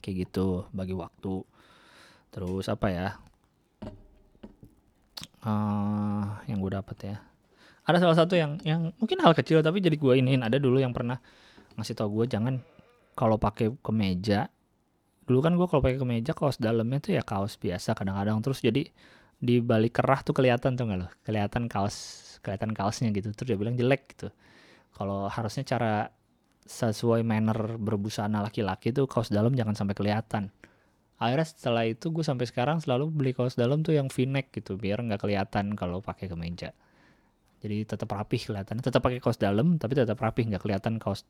Kayak gitu bagi waktu. Terus apa ya? Uh, yang gue dapet ya. Ada salah satu yang yang mungkin hal kecil tapi jadi gue iniin. Ada dulu yang pernah ngasih tau gue jangan kalau pakai kemeja dulu kan gue kalau pakai kemeja kaos dalamnya tuh ya kaos biasa kadang-kadang. Terus jadi di balik kerah tuh kelihatan tuh nggak loh kelihatan kaos kelihatan kaosnya gitu. Terus dia bilang jelek gitu. Kalau harusnya cara sesuai manner berbusana laki-laki tuh kaos dalam jangan sampai kelihatan. Akhirnya setelah itu gue sampai sekarang selalu beli kaos dalam tuh yang v-neck gitu biar nggak kelihatan kalau pakai kemeja. Jadi tetap rapih kelihatan tetap pakai kaos dalam tapi tetap rapih nggak kelihatan kaos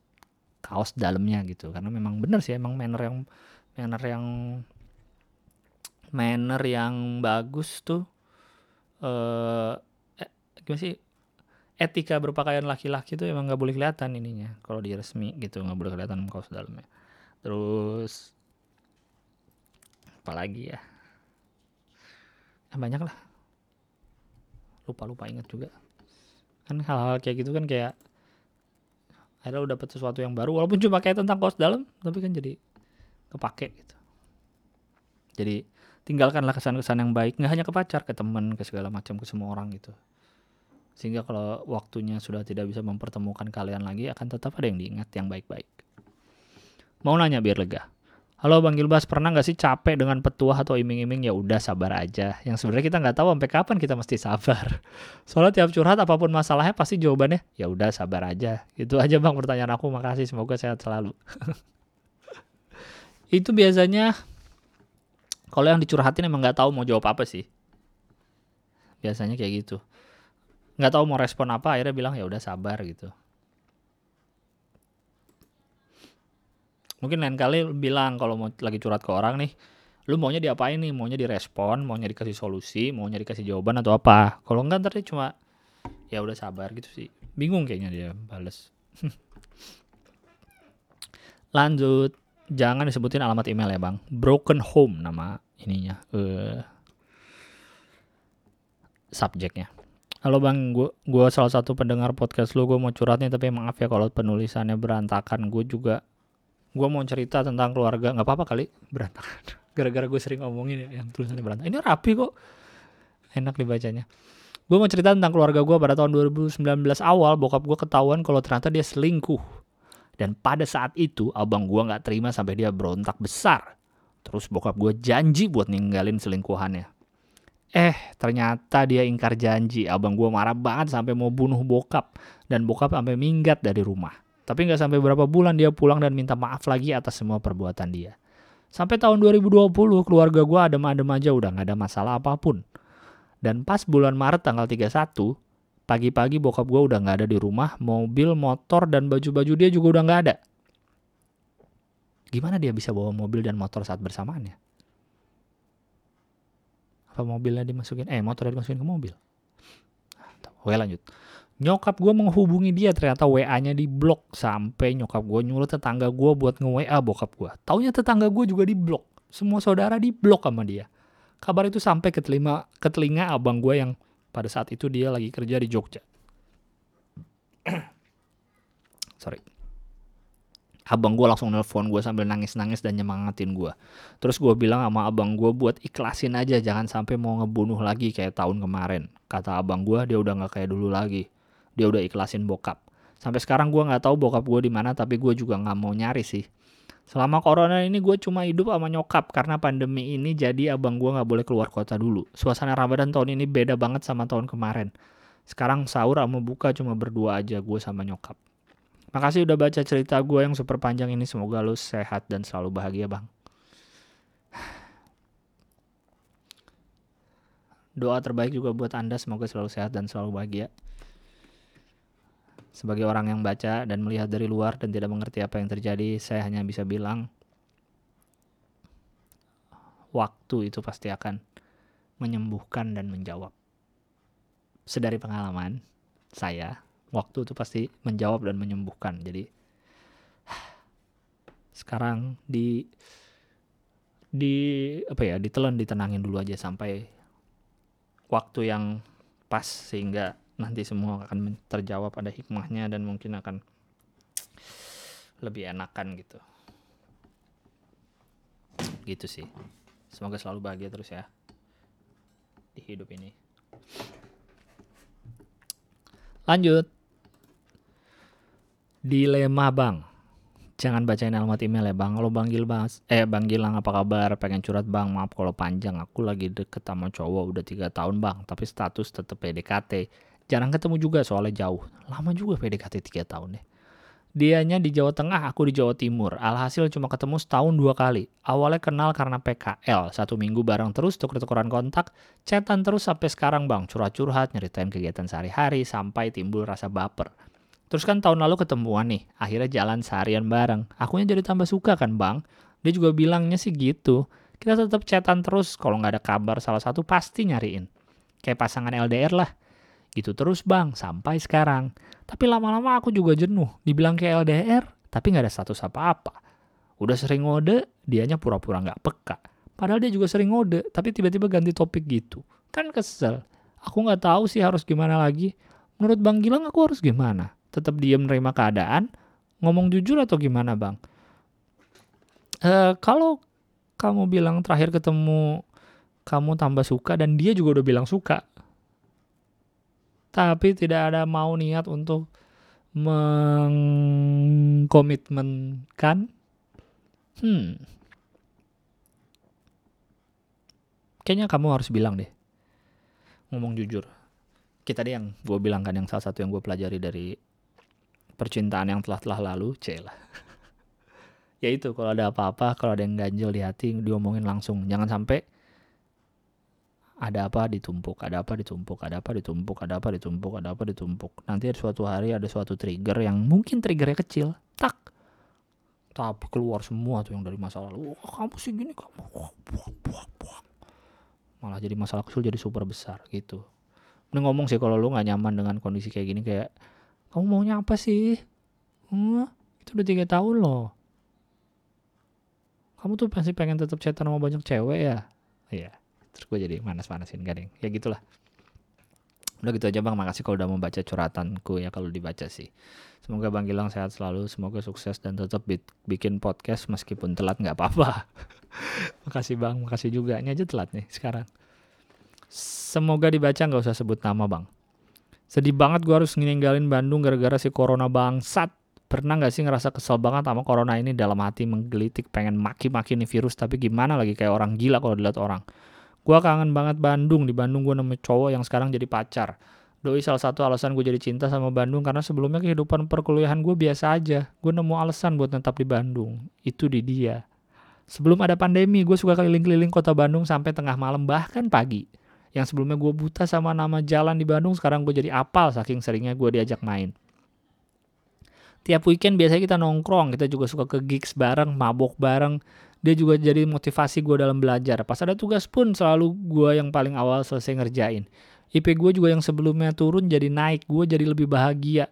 kaos dalamnya gitu. Karena memang bener sih emang manner yang manner yang manner yang bagus tuh eh, eh gimana sih? Etika berpakaian laki-laki tuh emang nggak boleh kelihatan ininya kalau di resmi gitu nggak boleh kelihatan kaos dalamnya terus apalagi ya? Nah, banyak lah. Lupa lupa ingat juga. Kan hal-hal kayak gitu kan kayak akhirnya udah dapet sesuatu yang baru walaupun cuma kayak tentang kaos dalam tapi kan jadi kepake gitu jadi tinggalkanlah kesan-kesan yang baik nggak hanya ke pacar ke teman ke segala macam ke semua orang gitu sehingga kalau waktunya sudah tidak bisa mempertemukan kalian lagi akan tetap ada yang diingat yang baik-baik mau nanya biar lega Halo Bang Gilbas, pernah nggak sih capek dengan petuah atau iming-iming? Ya udah sabar aja. Yang sebenarnya kita nggak tahu sampai kapan kita mesti sabar. Soalnya tiap curhat apa pun masalahnya pasti jawabannya ya udah sabar aja. Itu aja Bang pertanyaan aku. Makasih, semoga sehat selalu. itu biasanya kalau yang dicurhatin emang nggak tahu mau jawab apa sih. Biasanya kayak gitu. Nggak tahu mau respon apa akhirnya bilang ya udah sabar gitu. Mungkin lain kali bilang kalau mau lagi curhat ke orang nih lu maunya diapain nih? Maunya direspon maunya dikasih solusi maunya dikasih jawaban atau apa? Kalau enggak ntar dia cuma ya udah sabar gitu sih. Bingung kayaknya dia bales. Lanjut jangan disebutin alamat email ya bang. Broken home nama ininya. Uh, subjeknya. Halo bang. Gue gua salah satu pendengar podcast lu. Gue mau curhatnya tapi maaf ya kalau penulisannya berantakan. Gue juga gue mau cerita tentang keluarga. Nggak apa-apa kali berantakan. Gara-gara gue sering ngomongin ya yang tulisannya berantakan. Ini rapi kok. Enak dibacanya. Gue mau cerita tentang keluarga gue pada tahun 2019 awal bokap gue ketahuan kalau ternyata dia selingkuh dan pada saat itu abang gue nggak terima sampai dia berontak besar. Terus bokap gue janji buat ninggalin selingkuhannya. Eh, ternyata dia ingkar janji. Abang gue marah banget sampai mau bunuh bokap. Dan bokap sampai minggat dari rumah. Tapi nggak sampai berapa bulan dia pulang dan minta maaf lagi atas semua perbuatan dia. Sampai tahun 2020 keluarga gue adem-adem aja udah nggak ada masalah apa pun. Dan pas bulan Maret tanggal 31, pagi-pagi bokap gue udah nggak ada di rumah, mobil, motor, dan baju-baju dia juga udah nggak ada. Gimana dia bisa bawa mobil dan motor saat bersamaan ya? Apa mobilnya dimasukin? Eh, motornya dimasukin ke mobil. Oke lanjut. Nyokap gue menghubungi dia ternyata WA-nya di blok sampai nyokap gue nyuruh tetangga gue buat nge-WA bokap gue. Taunya tetangga gue juga di blok. Semua saudara di blok sama dia. Kabar itu sampai ke telinga, ke telinga abang gue yang pada saat itu dia lagi kerja di Jogja. Sorry. Abang gue langsung nelpon gue sambil nangis-nangis dan nyemangatin gue. Terus gue bilang sama abang gue buat ikhlasin aja jangan sampai mau ngebunuh lagi kayak tahun kemarin. Kata abang gue dia udah gak kayak dulu lagi dia udah ikhlasin bokap sampai sekarang gue nggak tahu bokap gue di mana tapi gue juga nggak mau nyari sih selama corona ini gue cuma hidup sama nyokap karena pandemi ini jadi abang gue nggak boleh keluar kota dulu. Suasana ramadan tahun ini beda banget sama tahun kemarin. Sekarang sahur sama buka cuma berdua aja gue sama nyokap. Makasih udah baca cerita gue yang super panjang ini. Semoga lu sehat dan selalu bahagia bang. Doa terbaik juga buat anda. Semoga selalu sehat dan selalu bahagia sebagai orang yang baca dan melihat dari luar dan tidak mengerti apa yang terjadi, saya hanya bisa bilang waktu itu pasti akan menyembuhkan dan menjawab. Sedari pengalaman saya, waktu itu pasti menjawab dan menyembuhkan. Jadi sekarang di di apa ya ditelan ditenangin dulu aja sampai waktu yang pas sehingga nanti semua akan terjawab ada hikmahnya dan mungkin akan lebih enakan gitu gitu sih semoga selalu bahagia terus ya di hidup ini lanjut dilema bang jangan bacain alamat email ya bang. Kalau bang Gilbas, eh bang Gilang apa kabar? Pengen curhat bang, maaf kalau panjang. Aku lagi deket sama cowok udah tiga tahun bang, tapi status tetep PDKT. Jarang ketemu juga soalnya jauh. Lama juga PDKT 3 tahun deh. Dianya di Jawa Tengah, aku di Jawa Timur. Alhasil cuma ketemu setahun dua kali. Awalnya kenal karena PKL. Satu minggu bareng terus, tuker-tukeran kontak. Chatan terus sampai sekarang bang. Curhat-curhat, nyeritain kegiatan sehari-hari. Sampai timbul rasa baper. Terus kan tahun lalu ketemuan nih. Akhirnya jalan seharian bareng. Akunya jadi tambah suka kan bang. Dia juga bilangnya sih gitu. Kita tetap chatan terus. Kalau nggak ada kabar salah satu pasti nyariin. Kayak pasangan LDR lah. Gitu terus bang, sampai sekarang. Tapi lama-lama aku juga jenuh. Dibilang kayak LDR, tapi nggak ada status apa-apa. Udah sering ngode, dianya pura-pura nggak peka. Padahal dia juga sering ngode, tapi tiba-tiba ganti topik gitu. Kan kesel. Aku nggak tahu sih harus gimana lagi. Menurut Bang Gilang aku harus gimana? Tetap diam nerima keadaan? Ngomong jujur atau gimana Bang? Uh, kalau kamu bilang terakhir ketemu kamu tambah suka dan dia juga udah bilang suka tapi tidak ada mau niat untuk mengkomitmenkan. Hmm. Kayaknya kamu harus bilang deh. Ngomong jujur. Kita deh yang gue bilang kan yang salah satu yang gue pelajari dari percintaan yang telah-telah lalu celah ya itu kalau ada apa-apa kalau ada yang ganjel di hati diomongin langsung. Jangan sampai ada apa ditumpuk, ada apa ditumpuk, ada apa ditumpuk, ada apa ditumpuk, ada apa ditumpuk. Nanti ada suatu hari ada suatu trigger yang mungkin triggernya kecil, tak. Tapi keluar semua tuh yang dari masa lalu. Wah, kamu sih gini kamu. Wah, buah, buah, buah. Malah jadi masalah kecil jadi super besar gitu. Ini ngomong sih kalau lu nggak nyaman dengan kondisi kayak gini kayak kamu maunya apa sih? Hmm, itu udah tiga tahun loh. Kamu tuh pasti pengen tetap chatan sama banyak cewek ya? Iya terus gue jadi manas-manasin gading. Ya gitulah. Udah gitu aja bang. Makasih kalau udah membaca curhatanku ya kalau dibaca sih. Semoga bang Gilang sehat selalu semoga sukses dan tetap bikin podcast meskipun telat nggak apa-apa. Makasih bang. Makasih juga. Ini aja telat nih sekarang. Semoga dibaca nggak usah sebut nama bang. Sedih banget gue harus ninggalin Bandung gara-gara si corona bangsat. Pernah gak sih ngerasa kesel banget sama corona ini? Dalam hati menggelitik pengen maki-maki nih virus tapi gimana lagi kayak orang gila kalau dilihat orang Gua kangen banget Bandung. Di Bandung gue nemu cowok yang sekarang jadi pacar. Doi salah satu alasan gue jadi cinta sama Bandung karena sebelumnya kehidupan perkuliahan gue biasa aja. Gue nemu alasan buat tetap di Bandung. Itu di dia. Sebelum ada pandemi, gue suka keliling-keliling kota Bandung sampai tengah malam bahkan pagi. Yang sebelumnya gue buta sama nama jalan di Bandung, sekarang gue jadi apal saking seringnya gue diajak main. Tiap weekend biasanya kita nongkrong, kita juga suka ke gigs bareng, mabok bareng. Dia juga jadi motivasi gue dalam belajar. Pas ada tugas pun selalu gue yang paling awal selesai ngerjain IP gue juga yang sebelumnya turun jadi naik, gue jadi lebih bahagia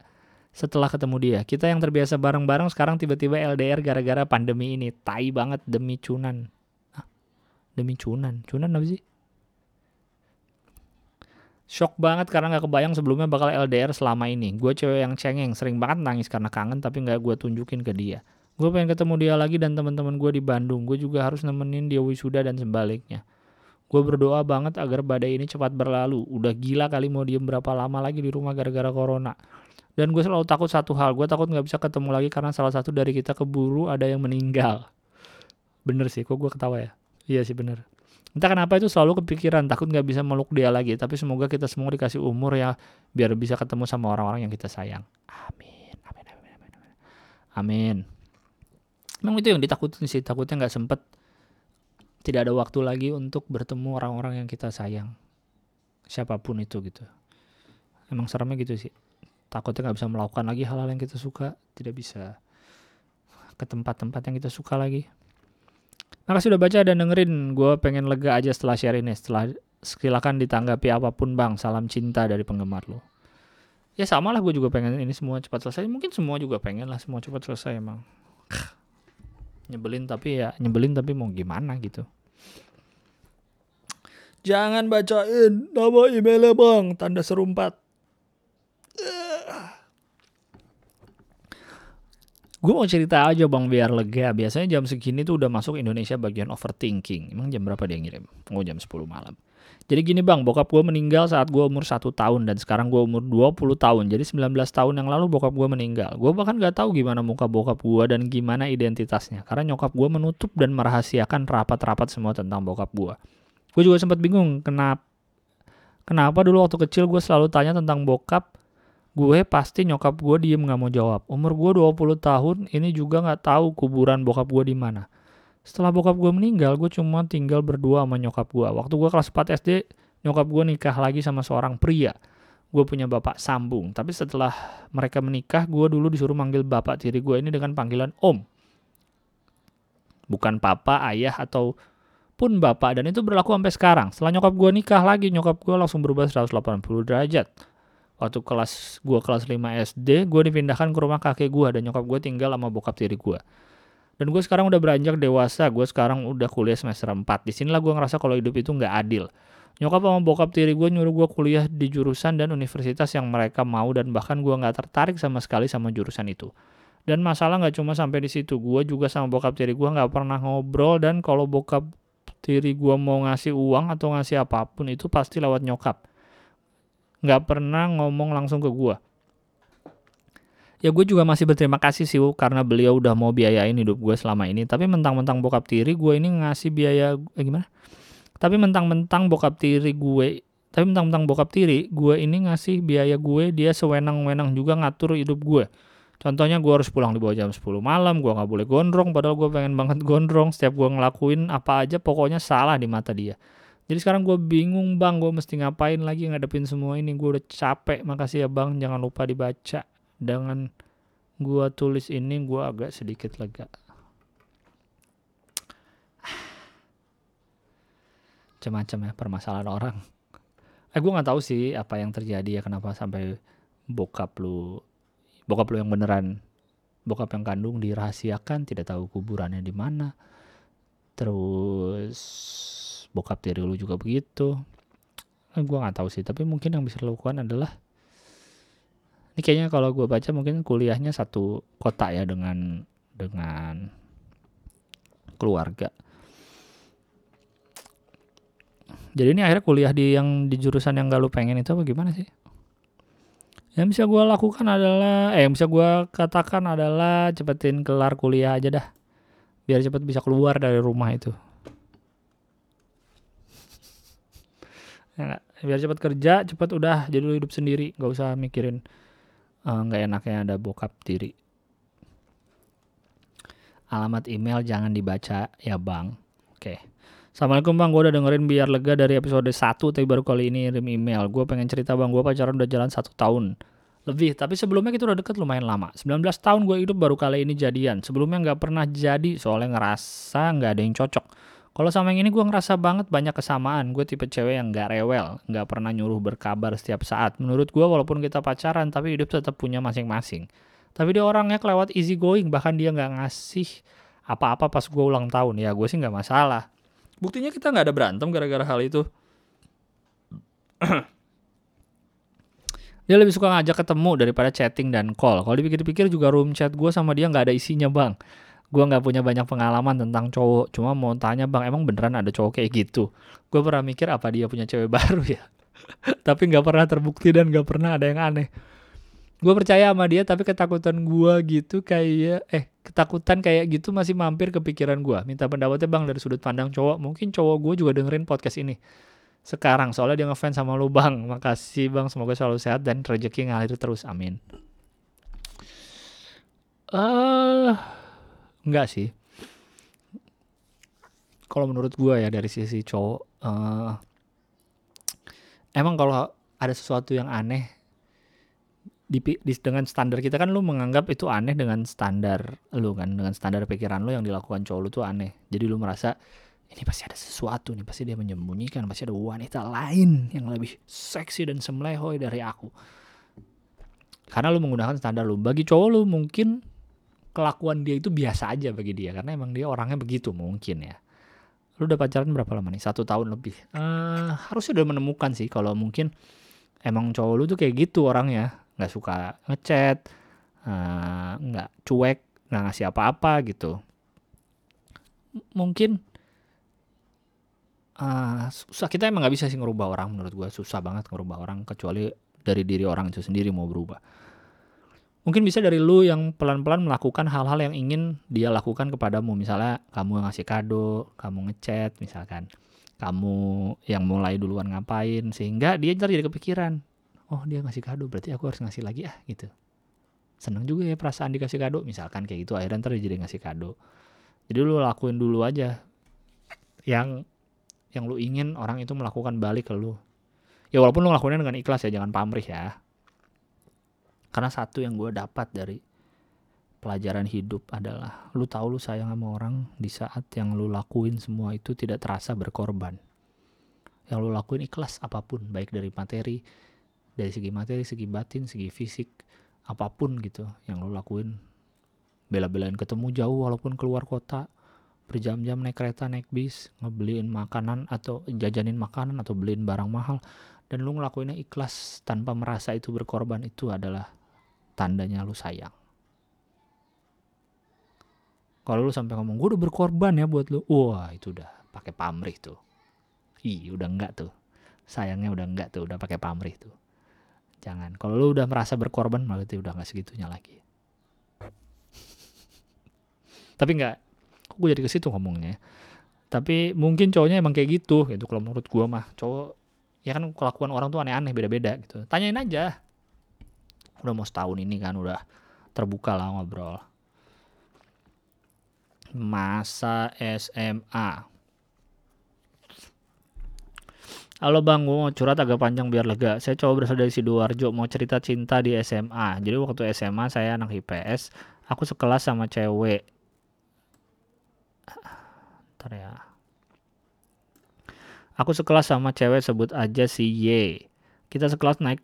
setelah ketemu dia. Kita yang terbiasa bareng-bareng sekarang tiba-tiba LDR gara-gara pandemi ini. Tai banget demi cunan. Hah? Demi cunan. Cunan apa sih? Shock banget karena gak kebayang sebelumnya bakal LDR selama ini. Gue cewek yang cengeng, sering banget nangis karena kangen tapi gak gue tunjukin ke dia. Gue pengen ketemu dia lagi dan teman-teman gue di Bandung. Gue juga harus nemenin dia wisuda dan sebaliknya. Gue berdoa banget agar badai ini cepat berlalu. Udah gila kali mau diem berapa lama lagi di rumah gara-gara corona. Dan gue selalu takut satu hal. Gue takut gak bisa ketemu lagi karena salah satu dari kita keburu ada yang meninggal. Bener sih, kok gue ketawa ya? Iya sih bener. Entah kenapa itu selalu kepikiran, takut gak bisa meluk dia lagi. Tapi semoga kita semua dikasih umur ya, biar bisa ketemu sama orang-orang yang kita sayang. Amin, amin, amin, amin. Amin. amin. Emang itu yang ditakutin sih, takutnya gak sempet. Tidak ada waktu lagi untuk bertemu orang-orang yang kita sayang. Siapa pun itu gitu. Emang seremnya gitu sih. Takutnya nggak bisa melakukan lagi hal-hal yang kita suka. Tidak bisa ke tempat-tempat yang kita suka lagi. Makasih sudah baca dan dengerin. Gue pengen lega aja setelah share ini. Setelah silakan ditanggapi apa pun bang. Salam cinta dari penggemar lo. Ya sama lah gue juga pengen ini semua cepat selesai. Mungkin semua juga pengen lah semua cepat selesai emang nyebelin tapi ya nyebelin tapi mau gimana gitu. Jangan bacain nama emailnya bang. Tanda serumpat. Gue mau cerita aja bang biar lega. Biasanya jam segini tuh udah masuk Indonesia bagian overthinking. Emang jam berapa dia ngirim? Oh jam 10 malam jadi gini bang, bokap gue meninggal saat gue umur 1 tahun dan sekarang gue umur 20 tahun. Jadi 19 tahun yang lalu bokap gue meninggal. Gue bahkan gak tahu gimana muka bokap gue dan gimana identitasnya. Karena nyokap gue menutup dan merahasiakan rapat-rapat semua tentang bokap gue. Gue juga sempat bingung kenapa kenapa dulu waktu kecil gue selalu tanya tentang bokap gue pasti nyokap gue diem gak mau jawab. Umur gue 20 tahun ini juga gak tahu kuburan bokap gue di mana. Setelah bokap gue meninggal, gue cuma tinggal berdua sama nyokap gue. Waktu gue kelas 4 SD, nyokap gue nikah lagi sama seorang pria. Gue punya bapak sambung. Tapi setelah mereka menikah, gue dulu disuruh manggil bapak tiri gue ini dengan panggilan om. Bukan papa, ayah, atau pun bapak. Dan itu berlaku sampai sekarang. Setelah nyokap gue nikah lagi, nyokap gue langsung berubah 180 derajat. Waktu kelas gue kelas 5 SD, gue dipindahkan ke rumah kakek gue dan nyokap gue tinggal sama bokap tiri gue. Dan gue sekarang udah beranjak dewasa, gue sekarang udah kuliah semester 4. Di sinilah gue ngerasa kalau hidup itu nggak adil. Nyokap sama bokap tiri gue nyuruh gue kuliah di jurusan dan universitas yang mereka mau dan bahkan gue nggak tertarik sama sekali sama jurusan itu. Dan masalah nggak cuma sampai di situ, gue juga sama bokap tiri gue nggak pernah ngobrol dan kalau bokap tiri gue mau ngasih uang atau ngasih apa pun itu pasti lewat nyokap. Nggak pernah ngomong langsung ke gue ya gue juga masih berterima kasih sih karena beliau udah mau biayain hidup gue selama ini. Tapi mentang-mentang bokap tiri gue ini ngasih biaya eh, gimana? Tapi mentang-mentang bokap tiri gue tapi mentang-mentang bokap tiri gue ini ngasih biaya gue dia sewenang-wenang juga ngatur hidup gue contohnya gue harus pulang di bawah jam 10 malam gue nggak boleh gondrong padahal gue pengen banget gondrong. Setiap gue ngelakuin apa aja pokoknya salah di mata dia. Jadi sekarang gue bingung bang gue mesti ngapain lagi ngadepin semua ini? Gue udah capek makasih ya bang. Jangan lupa dibaca dengan gua tulis ini gua agak sedikit lega. Macam-macam ya permasalahan orang. Eh gue nggak tahu sih apa yang terjadi ya kenapa sampai bokap lu bokap lu yang beneran bokap yang kandung dirahasiakan tidak tahu kuburannya di mana. Terus bokap tiri lu juga begitu. Eh, gue nggak tahu sih tapi mungkin yang bisa dilakukan adalah ini kayaknya kalau gue baca mungkin kuliahnya satu kota ya dengan dengan keluarga. Jadi ini akhirnya kuliah di yang di jurusan yang gak lu pengen itu apa gimana sih? Yang bisa gue lakukan adalah eh yang bisa gue katakan adalah cepetin kelar kuliah aja dah. Biar cepet bisa keluar dari rumah itu. Ya gak? biar cepat kerja cepat udah jadi hidup sendiri. Nggak usah mikirin nggak uh, enaknya ada bokap tiri alamat email jangan dibaca ya bang oke okay. Assalamualaikum bang, gue udah dengerin biar lega dari episode 1 tapi baru kali ini ngirim email. Gue pengen cerita bang, gue pacaran udah jalan satu tahun lebih. Tapi sebelumnya kita udah deket lumayan lama. 19 tahun gue hidup baru kali ini jadian. Sebelumnya nggak pernah jadi soalnya ngerasa nggak ada yang cocok. Kalau sama yang ini gue ngerasa banget banyak kesamaan. Gue tipe cewek yang nggak rewel, nggak pernah nyuruh berkabar setiap saat. Menurut gue walaupun kita pacaran tapi hidup tetap punya masing-masing. Tapi dia orangnya kelewat easy going, bahkan dia nggak ngasih apa-apa pas gue ulang tahun. Ya gue sih nggak masalah Buktinya kita nggak ada berantem gara-gara hal itu. dia lebih suka ngajak ketemu daripada chatting dan call. Kalau dipikir-pikir juga room chat gue sama dia nggak ada isinya bang. Gue nggak punya banyak pengalaman tentang cowok. Cuma mau tanya bang, emang beneran ada cowok kayak gitu? Gue pernah mikir apa dia punya cewek baru ya. Tapi nggak pernah terbukti dan nggak pernah ada yang aneh gue percaya sama dia tapi ketakutan gue gitu kayak eh ketakutan kayak gitu masih mampir ke pikiran gue minta pendapatnya bang dari sudut pandang cowok mungkin cowok gue juga dengerin podcast ini sekarang soalnya dia ngefans sama lu bang makasih bang semoga selalu sehat dan rezeki ngalir terus amin eh uh, enggak sih. Kalau menurut gue ya dari sisi cowok uh, emang kalau ada sesuatu yang aneh di, di dengan standar kita kan lu menganggap itu aneh dengan standar lu kan dengan standar pikiran lu yang dilakukan cowok lu tuh aneh. Jadi lu merasa ini pasti ada sesuatu nih pasti dia menyembunyikan pasti ada wanita lain yang lebih seksi dan semlehoi dari aku. Karena lu menggunakan standar lu. Bagi cowok lu mungkin kelakuan dia itu biasa aja bagi dia karena emang dia orangnya begitu mungkin ya. Lu udah pacaran berapa lama nih? Satu tahun lebih. Uh, harusnya udah menemukan sih kalau mungkin emang cowok lu tuh kayak gitu orangnya. Nggak suka ngechat uh, nggak cuek nggak ngasih apa-apa gitu. Mungkin uh, susah. Kita emang nggak bisa sih ngerubah orang menurut gue susah banget ngerubah orang kecuali dari diri orang itu sendiri mau berubah mungkin bisa dari lu yang pelan-pelan melakukan hal-hal yang ingin dia lakukan kepadamu. Misalnya kamu ngasih kado kamu ngechat misalkan. Kamu yang mulai duluan ngapain sehingga dia ntar jadi kepikiran. Oh dia ngasih kado berarti aku harus ngasih lagi ah gitu. Seneng juga ya perasaan dikasih kado. Misalkan kayak gitu akhirnya ntar jadi ngasih kado. Jadi lu lakuin dulu aja yang yang lu ingin orang itu melakukan balik ke lu. Ya walaupun lu ngelakuinnya dengan ikhlas ya jangan pamrih ya karena satu yang gue dapat dari pelajaran hidup adalah lu tahu lu sayang sama orang di saat yang lu lakuin semua itu tidak terasa berkorban yang lu lakuin ikhlas apa pun baik dari materi dari segi materi, segi batin, segi fisik, apa pun gitu yang lo lakuin. Bela-belain ketemu jauh walaupun keluar kota, berjam-jam naik kereta, naik bis, ngebeliin makanan atau jajanin makanan atau beliin barang mahal dan lu ngelakuinnya ikhlas tanpa merasa itu berkorban itu adalah tandanya lu sayang. Kalau lu sampai ngomong gue udah berkorban ya buat lu, wah itu udah pakai pamrih tuh. Ih, udah enggak tuh. Sayangnya udah enggak tuh, udah pakai pamrih tuh. Jangan. Kalau lu udah merasa berkorban, berarti udah gak segitunya lagi. Tapi nggak, gue jadi ke situ ngomongnya. Tapi mungkin cowoknya emang kayak gitu, gitu. Kalau menurut gue mah, cowok ya kan kelakuan orang tuh aneh-aneh, beda-beda gitu. Tanyain aja. Udah mau setahun ini kan, udah terbuka lah ngobrol. Masa SMA. Halo bang, gue mau curhat agak panjang biar lega. Saya coba berasal dari Sidoarjo, mau cerita cinta di SMA. Jadi waktu SMA saya anak IPS, aku sekelas sama cewek. Ntar ya. Aku sekelas sama cewek sebut aja si Y. Kita sekelas naik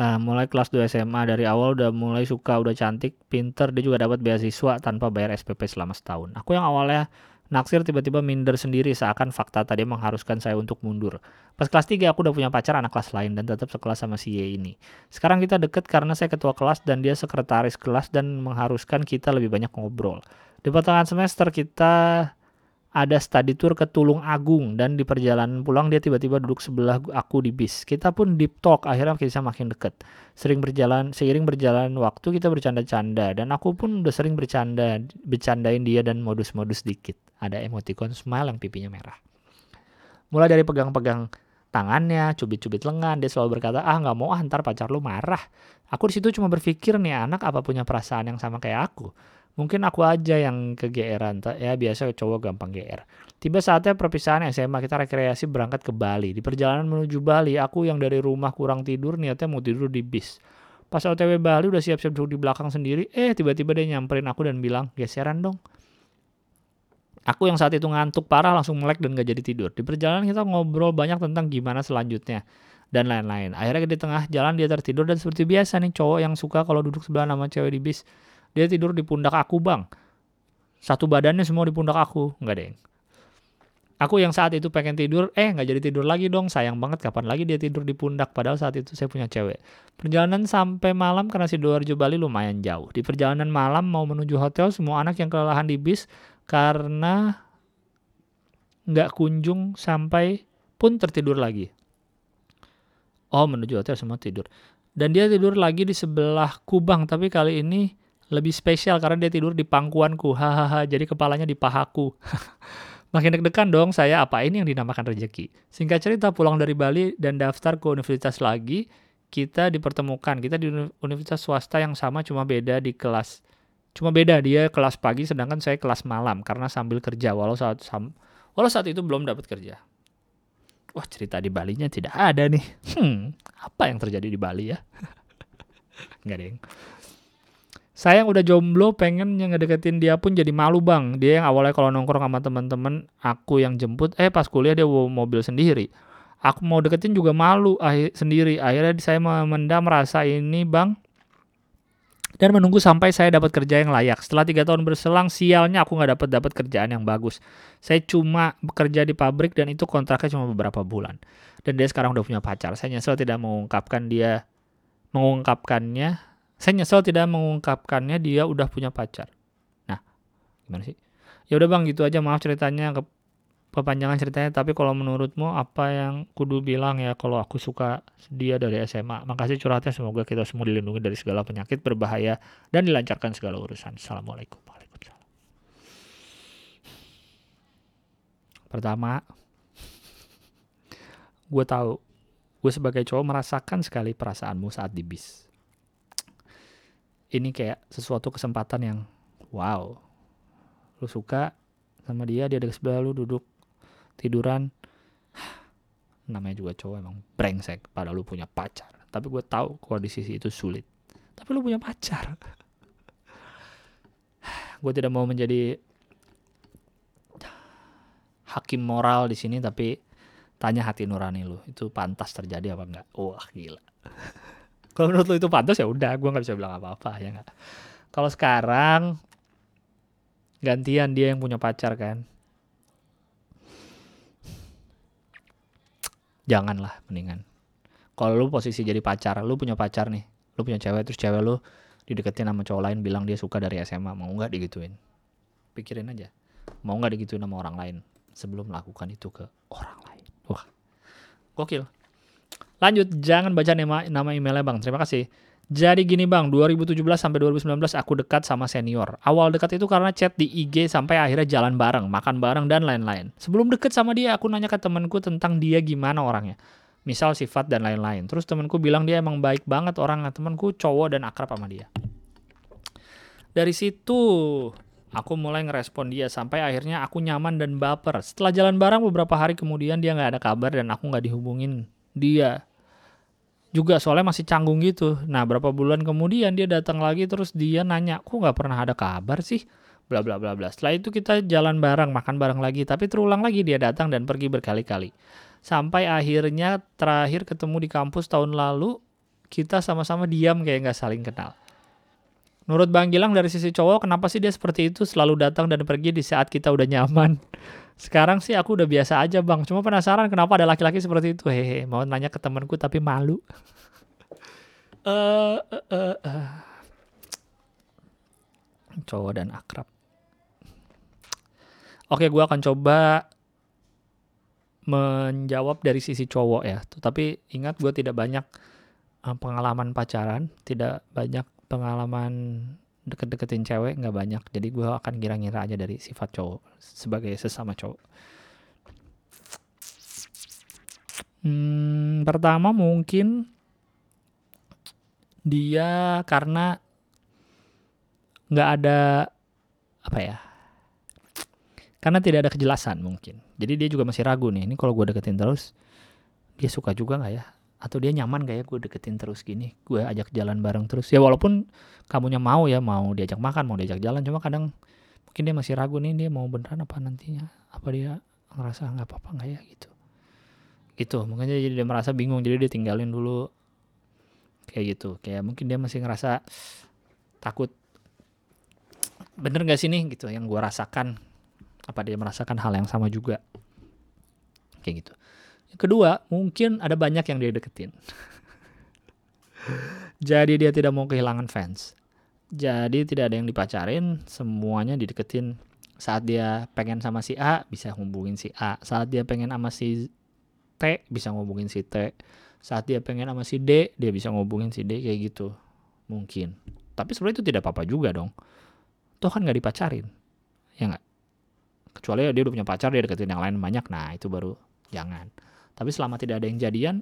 uh, mulai kelas 2 SMA dari awal udah mulai suka, udah cantik, pinter, dia juga dapat beasiswa tanpa bayar SPP selama setahun. Aku yang awalnya Naksir tiba-tiba minder sendiri seakan fakta tadi mengharuskan saya untuk mundur. Pas kelas 3 aku udah punya pacar anak kelas lain dan tetap sekelas sama si Y ini. Sekarang kita deket karena saya ketua kelas dan dia sekretaris kelas dan mengharuskan kita lebih banyak ngobrol. Di pertengahan semester kita ada study tour ke Tulung Agung dan di perjalanan pulang dia tiba-tiba duduk sebelah aku di bis. Kita pun deep talk akhirnya kita makin deket. Sering berjalan seiring berjalan waktu kita bercanda-canda dan aku pun udah sering bercanda bercandain dia dan modus-modus dikit. Ada emoticon smile yang pipinya merah. Mulai dari pegang-pegang tangannya, cubit-cubit lengan. Dia selalu berkata, ah nggak mau ah ntar pacar lu marah. Aku di situ cuma berpikir nih anak apa punya perasaan yang sama kayak aku. Mungkin aku aja yang kegeeran, ya biasa cowok gampang GR. Tiba saatnya perpisahan SMA, kita rekreasi berangkat ke Bali. Di perjalanan menuju Bali, aku yang dari rumah kurang tidur, niatnya mau tidur di bis. Pas OTW Bali udah siap-siap duduk di belakang sendiri, eh tiba-tiba dia nyamperin aku dan bilang, geseran dong. Aku yang saat itu ngantuk parah langsung melek dan gak jadi tidur. Di perjalanan kita ngobrol banyak tentang gimana selanjutnya dan lain-lain. Akhirnya di tengah jalan dia tertidur dan seperti biasa nih cowok yang suka kalau duduk sebelah nama cewek di bis, dia tidur di pundak aku bang. Satu badannya semua di pundak aku, nggak deh. Aku yang saat itu pengen tidur, eh nggak jadi tidur lagi dong, sayang banget kapan lagi dia tidur di pundak, padahal saat itu saya punya cewek. Perjalanan sampai malam karena Sidoarjo Bali lumayan jauh. Di perjalanan malam mau menuju hotel, semua anak yang kelelahan di bis karena nggak kunjung sampai pun tertidur lagi. Oh menuju hotel semua tidur. Dan dia tidur lagi di sebelah kubang, tapi kali ini lebih spesial karena dia tidur di pangkuanku. Hahaha, jadi kepalanya di pahaku. Makin deg-degan dong saya apa ini yang dinamakan rezeki. Singkat cerita pulang dari Bali dan daftar ke universitas lagi, kita dipertemukan. Kita di universitas swasta yang sama cuma beda di kelas. Cuma beda dia kelas pagi sedangkan saya kelas malam karena sambil kerja walau saat sam, walau saat itu belum dapat kerja. Wah cerita di Balinya tidak ada nih. Hmm, apa yang terjadi di Bali ya? Enggak deh. Saya yang udah jomblo pengen yang ngedeketin dia pun jadi malu bang. Dia yang awalnya kalau nongkrong sama teman-teman aku yang jemput, eh pas kuliah dia bawa mobil sendiri. Aku mau deketin juga malu akhir, sendiri. Akhirnya saya memendam rasa ini bang dan menunggu sampai saya dapat kerja yang layak. Setelah tiga tahun berselang, sialnya aku nggak dapat dapat kerjaan yang bagus. Saya cuma bekerja di pabrik dan itu kontraknya cuma beberapa bulan. Dan dia sekarang udah punya pacar. Saya nyesel tidak mengungkapkan dia mengungkapkannya saya nyesel tidak mengungkapkannya dia udah punya pacar. Nah, gimana sih? Ya udah bang, gitu aja. Maaf ceritanya ke kepanjangan ceritanya. Tapi kalau menurutmu apa yang kudu bilang ya kalau aku suka dia dari SMA. Makasih curhatnya. Semoga kita semua dilindungi dari segala penyakit berbahaya dan dilancarkan segala urusan. Assalamualaikum. Waalaikumsalam. Pertama, gue tahu gue sebagai cowok merasakan sekali perasaanmu saat di bis ini kayak sesuatu kesempatan yang wow lu suka sama dia dia di sebelah lu duduk tiduran. Namanya juga cowok emang brengsek padahal lu punya pacar. Tapi gue tahu kondisi itu sulit. Tapi lu punya pacar. Gue tidak mau menjadi hakim moral di sini tapi tanya hati nurani lu. Itu pantas terjadi apa enggak? Wah gila kalau menurut lu itu pantas ya udah gue nggak bisa bilang apa-apa ya nggak? Kalau sekarang gantian dia yang punya pacar kan? Janganlah mendingan. Kalau lu posisi jadi pacar lu punya pacar nih lu punya cewek terus cewek lu dideketin sama cowok lain bilang dia suka dari SMA mau nggak digituin? Pikirin aja. Mau nggak digituin sama orang lain sebelum melakukan itu ke orang lain? Wah gokil Lanjut, jangan baca nama, nama emailnya bang. Terima kasih. Jadi gini bang, 2017 sampai 2019 aku dekat sama senior. Awal dekat itu karena chat di IG sampai akhirnya jalan bareng, makan bareng dan lain-lain. Sebelum deket sama dia, aku nanya ke temenku tentang dia gimana orangnya. Misal sifat dan lain-lain. Terus temenku bilang dia emang baik banget orangnya. Temenku cowok dan akrab sama dia. Dari situ aku mulai ngerespon dia sampai akhirnya aku nyaman dan baper. Setelah jalan bareng beberapa hari kemudian dia nggak ada kabar dan aku nggak dihubungin dia juga soalnya masih canggung gitu. Nah berapa bulan kemudian dia datang lagi terus dia nanya, kok nggak pernah ada kabar sih? Bla bla bla bla. Setelah itu kita jalan bareng, makan bareng lagi. Tapi terulang lagi dia datang dan pergi berkali-kali. Sampai akhirnya terakhir ketemu di kampus tahun lalu, kita sama-sama diam kayak nggak saling kenal. Menurut Bang Gilang dari sisi cowok, kenapa sih dia seperti itu selalu datang dan pergi di saat kita udah nyaman? Sekarang sih aku udah biasa aja bang. Cuma penasaran kenapa ada laki-laki seperti itu. Hehe, mau nanya ke temanku tapi malu. uh, uh, uh, uh. Cowok dan akrab. Oke, gue akan coba menjawab dari sisi cowok ya. Tapi ingat gue tidak banyak pengalaman pacaran, tidak banyak pengalaman deket-deketin cewek nggak banyak jadi gue akan ngira-ngira aja dari sifat cowok sebagai sesama cowok Hmm, pertama mungkin dia karena nggak ada apa ya? Karena tidak ada kejelasan mungkin. Jadi dia juga masih ragu nih. Ini kalau gue deketin terus, dia suka juga nggak ya? Atau dia nyaman gak ya gue deketin terus gini? Gue ajak jalan bareng terus. Ya walaupun kamunya mau ya, mau diajak makan, mau diajak jalan. Cuma kadang mungkin dia masih ragu nih, dia mau beneran apa nantinya? Apa dia ngerasa nggak apa-apa nggak ya gitu? Gitu. Mungkin jadi dia merasa bingung. Jadi dia tinggalin dulu kayak gitu. Kayak mungkin dia masih ngerasa takut bener gak sih nih gitu yang gue rasakan apa dia merasakan hal yang sama juga kayak gitu kedua mungkin ada banyak yang dia deketin. Jadi dia tidak mau kehilangan fans. Jadi tidak ada yang dipacarin semuanya dideketin. Saat dia pengen sama si A bisa hubungin si A. Saat dia pengen sama si T bisa ngubungin si T. Saat dia pengen sama si D dia bisa ngubungin si D kayak gitu. Mungkin. Tapi sebenarnya itu tidak apa-apa juga dong. Toh kan nggak dipacarin. Ya nggak? Kecuali dia udah punya pacar dia deketin yang lain banyak. Nah itu baru jangan tapi selama tidak ada yang jadian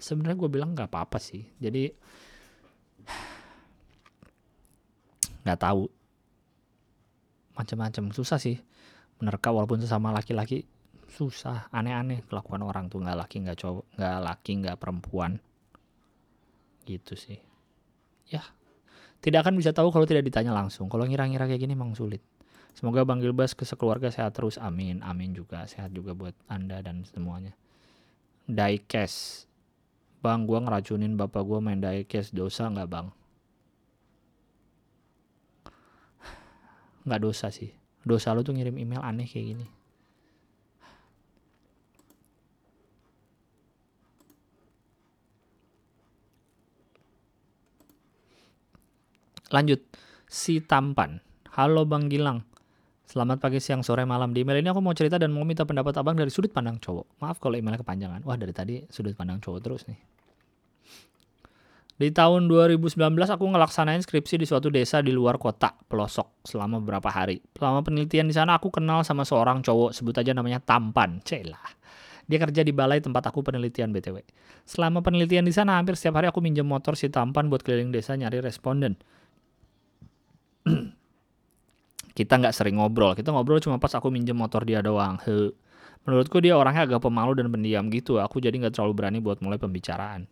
sebenarnya gue bilang nggak apa-apa sih jadi nggak tahu macam-macam susah sih menerka walaupun sesama laki-laki susah aneh-aneh kelakuan orang tuh nggak laki nggak cowok nggak laki nggak perempuan gitu sih ya tidak akan bisa tahu kalau tidak ditanya langsung. Kalau ngira-ngira kayak gini memang sulit. Semoga Bang Gilbas ke sekeluarga sehat terus. Amin. Amin juga. Sehat juga buat Anda dan semuanya. Diecast. Bang, gua ngeracunin bapak gua main diecast. Dosa nggak bang? Nggak dosa sih. Dosa lu tuh ngirim email aneh kayak gini. Lanjut, si tampan. Halo Bang Gilang. Selamat pagi, siang, sore, malam. Di email ini aku mau cerita dan mau minta pendapat abang dari sudut pandang cowok. Maaf kalau emailnya kepanjangan. Wah dari tadi sudut pandang cowok terus nih. Di tahun 2019 aku ngelaksanain skripsi di suatu desa di luar kota, pelosok, selama beberapa hari. Selama penelitian di sana aku kenal sama seorang cowok, sebut aja namanya Tampan. Celah. Dia kerja di balai tempat aku penelitian BTW. Selama penelitian di sana hampir setiap hari aku minjem motor si Tampan buat keliling desa nyari responden. kita nggak sering ngobrol. Kita ngobrol cuma pas aku minjem motor dia doang. He. Menurutku dia orangnya agak pemalu dan pendiam gitu. Aku jadi nggak terlalu berani buat mulai pembicaraan.